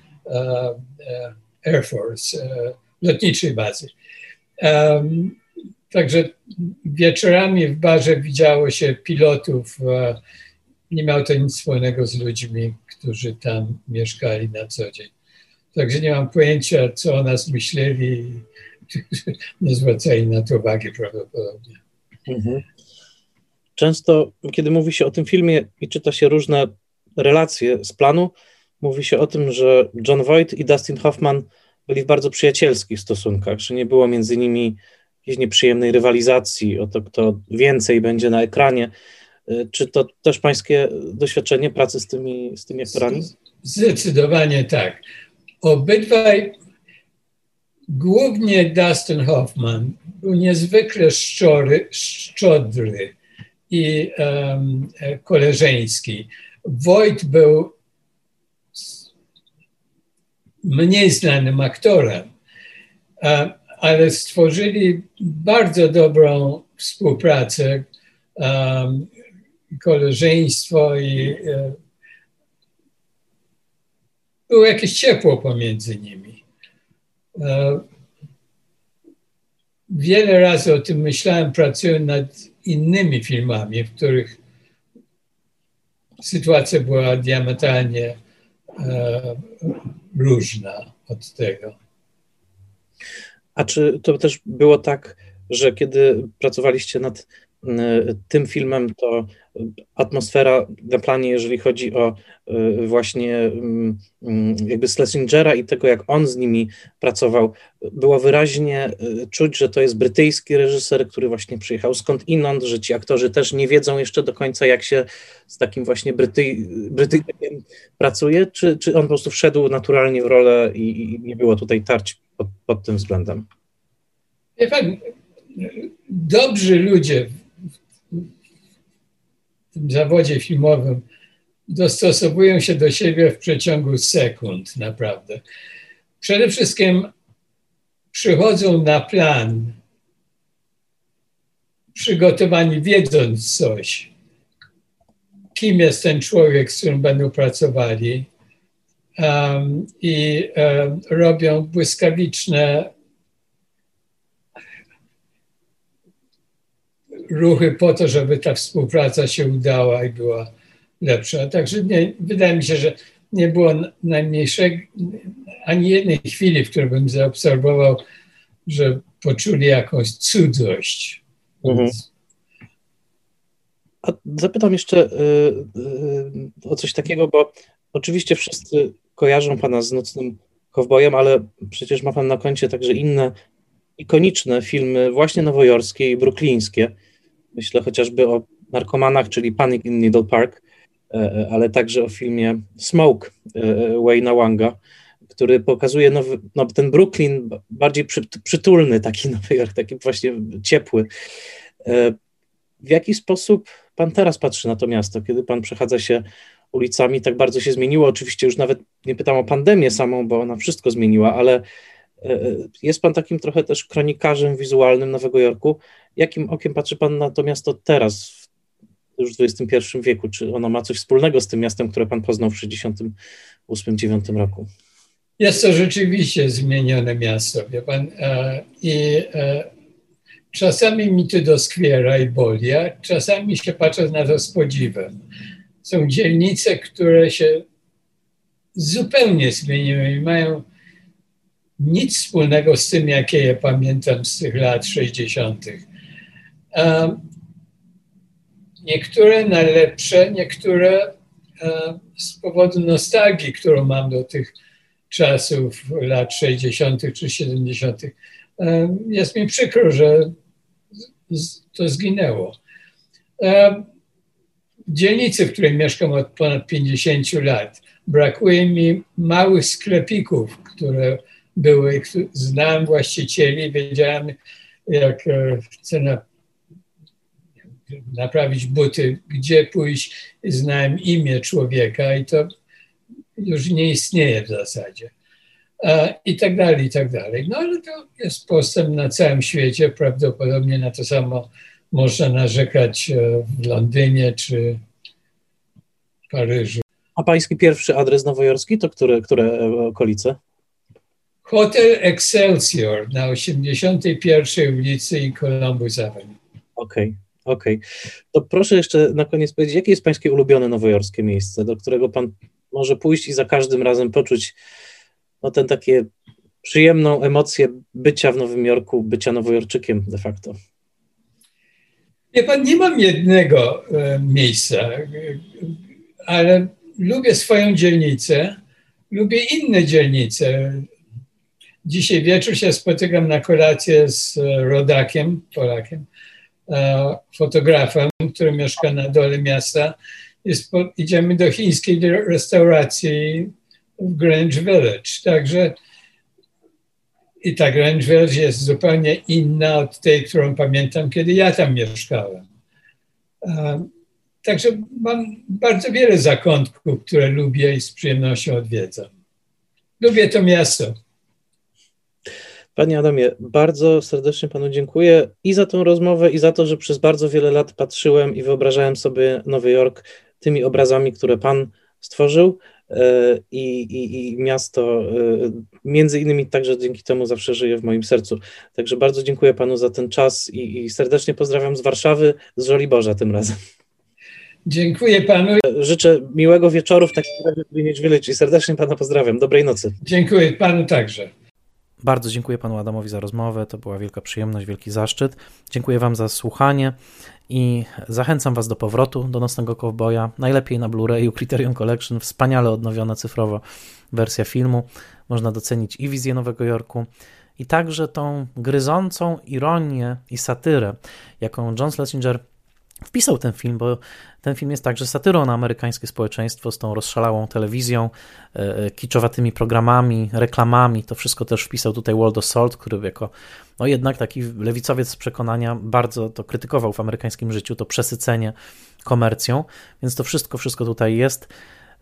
Air Force, e, lotniczej bazy. Także wieczorami w barze widziało się pilotów. Nie miało to nic wspólnego z ludźmi, którzy tam mieszkali na co dzień. Także nie mam pojęcia, co o nas myśleli. Nie zwracali na to uwagi prawdopodobnie. Mhm. Często, kiedy mówi się o tym filmie i czyta się różne relacje z planu, mówi się o tym, że John Voight i Dustin Hoffman byli w bardzo przyjacielskich stosunkach, że nie było między nimi jakiejś nieprzyjemnej rywalizacji o to, kto więcej będzie na ekranie. Y, czy to też pańskie doświadczenie pracy z tymi, z tymi aktorami? Zdecydowanie tak. Obydwaj, głównie Dustin Hoffman, był niezwykle szczory, szczodry i um, koleżeński. Wojt był mniej znanym aktorem, ale stworzyli bardzo dobrą współpracę, koleżeństwo i e, było jakieś ciepło pomiędzy nimi. E, wiele razy o tym myślałem, pracując nad innymi filmami, w których sytuacja była diametralnie e, różna od tego. A czy to też było tak, że kiedy pracowaliście nad tym filmem to atmosfera na planie, jeżeli chodzi o y, właśnie mm, mm, jakby Schlesingera i tego, jak on z nimi pracował, było wyraźnie y, czuć, że to jest brytyjski reżyser, który właśnie przyjechał skąd inąd, że ci aktorzy też nie wiedzą jeszcze do końca, jak się z takim właśnie Brytyj, Brytyjczykiem pracuje, czy, czy on po prostu wszedł naturalnie w rolę i, i nie było tutaj tarć pod, pod tym względem? Wie pan, dobrzy ludzie tym zawodzie filmowym dostosowują się do siebie w przeciągu sekund, naprawdę. Przede wszystkim przychodzą na plan, przygotowani, wiedząc coś, kim jest ten człowiek, z którym będą pracowali, um, i um, robią błyskawiczne ruchy po to, żeby ta współpraca się udała i była lepsza. Także nie, wydaje mi się, że nie było najmniejszego, ani jednej chwili, w której bym zaobserwował, że poczuli jakąś cudzość. Mhm. A zapytam jeszcze y, y, o coś takiego, bo oczywiście wszyscy kojarzą pana z nocnym kowbojem, ale przecież ma pan na koncie także inne ikoniczne filmy, właśnie nowojorskie i bruklińskie. Myślę chociażby o narkomanach, czyli Panic in Needle Park, e, e, ale także o filmie Smoke e, Wayna Wanga, który pokazuje nowy, no, ten Brooklyn bardziej przy, przytulny, taki Nowy Jork, taki właśnie ciepły. W jaki sposób pan teraz patrzy na to miasto, kiedy pan przechadza się ulicami, tak bardzo się zmieniło? Oczywiście już nawet nie pytam o pandemię samą, bo ona wszystko zmieniła, ale jest pan takim trochę też kronikarzem wizualnym Nowego Jorku. Jakim okiem patrzy Pan na to miasto teraz, już w XXI wieku? Czy ono ma coś wspólnego z tym miastem, które Pan poznał w 1968-1969 roku? Jest to rzeczywiście zmienione miasto, wie Pan. E, I e, czasami mi to doskwiera i boli, a czasami się patrzę na to z podziwem. Są dzielnice, które się zupełnie zmieniły i mają nic wspólnego z tym, jakie je pamiętam z tych lat 60. Niektóre najlepsze, niektóre z powodu nostalgii, którą mam do tych czasów lat 60. czy 70. Jest mi przykro, że to zginęło. W dzielnicy, w której mieszkam od ponad 50 lat, brakuje mi małych sklepików, które były, znałem właścicieli, wiedziałem, jak e, chcę na, naprawić buty, gdzie pójść, znałem imię człowieka i to już nie istnieje w zasadzie. I tak dalej, i tak dalej. No ale to jest postęp na całym świecie. Prawdopodobnie na to samo można narzekać e, w Londynie czy Paryżu. A pański pierwszy adres nowojorski to które, które okolice? Hotel Excelsior na 81 ulicy i Columbus Avenue. Okej, okay, okej. Okay. To proszę jeszcze na koniec powiedzieć, jakie jest pańskie ulubione nowojorskie miejsce, do którego pan może pójść i za każdym razem poczuć no, ten takie przyjemną emocję bycia w Nowym Jorku, bycia nowojorczykiem de facto? Wie pan, nie mam jednego e, miejsca, ale lubię swoją dzielnicę, lubię inne dzielnice. Dzisiaj wieczór się spotykam na kolację z e, rodakiem, Polakiem, e, fotografem, który mieszka na dole miasta. Idziemy do chińskiej restauracji w Grange Village. Także i ta Grange Village jest zupełnie inna od tej, którą pamiętam, kiedy ja tam mieszkałem. E, także mam bardzo wiele zakątków, które lubię i z przyjemnością odwiedzam. Lubię to miasto. Panie Adamie, bardzo serdecznie Panu dziękuję i za tą rozmowę, i za to, że przez bardzo wiele lat patrzyłem i wyobrażałem sobie Nowy Jork tymi obrazami, które Pan stworzył. E, I, i, i, miasto, e, między innymi także dzięki temu zawsze żyje w moim sercu. Także bardzo dziękuję Panu za ten czas i, i serdecznie pozdrawiam z Warszawy, z Żoliborza tym razem. Dziękuję Panu. Życzę miłego wieczoru w takim razie w Village i serdecznie Pana pozdrawiam. Dobrej nocy. Dziękuję Panu także. Bardzo dziękuję panu Adamowi za rozmowę. To była wielka przyjemność, wielki zaszczyt. Dziękuję wam za słuchanie i zachęcam was do powrotu do Nocnego Cowboya. Najlepiej na Blu-rayu Criterion Collection, wspaniale odnowiona cyfrowo wersja filmu. Można docenić i wizję Nowego Jorku, i także tą gryzącą ironię i satyrę, jaką John Schlesinger wpisał ten film, bo ten film jest także satyrą na amerykańskie społeczeństwo z tą rozszalałą telewizją, e, e, kiczowatymi programami, reklamami. To wszystko też wpisał tutaj Waldo Salt, który jako no jednak taki lewicowiec z przekonania bardzo to krytykował w amerykańskim życiu, to przesycenie komercją, więc to wszystko, wszystko tutaj jest.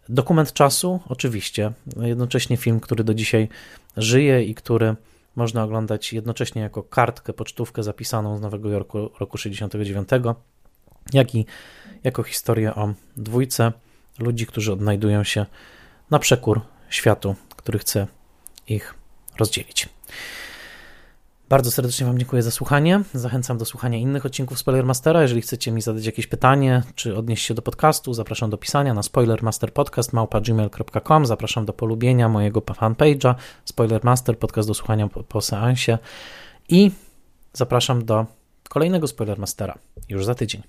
Dokument czasu, oczywiście, jednocześnie film, który do dzisiaj żyje i który można oglądać jednocześnie jako kartkę, pocztówkę zapisaną z Nowego Jorku roku 69, jak i jako historię o dwójce ludzi, którzy odnajdują się na przekór światu, który chce ich rozdzielić. Bardzo serdecznie Wam dziękuję za słuchanie. Zachęcam do słuchania innych odcinków Spoilermastera. Jeżeli chcecie mi zadać jakieś pytanie, czy odnieść się do podcastu, zapraszam do pisania na spoilermasterpodcast.gmail.com. Zapraszam do polubienia mojego fanpage'a Spoilermaster, podcast do słuchania po, po seansie. I zapraszam do kolejnego Spoilermastera już za tydzień.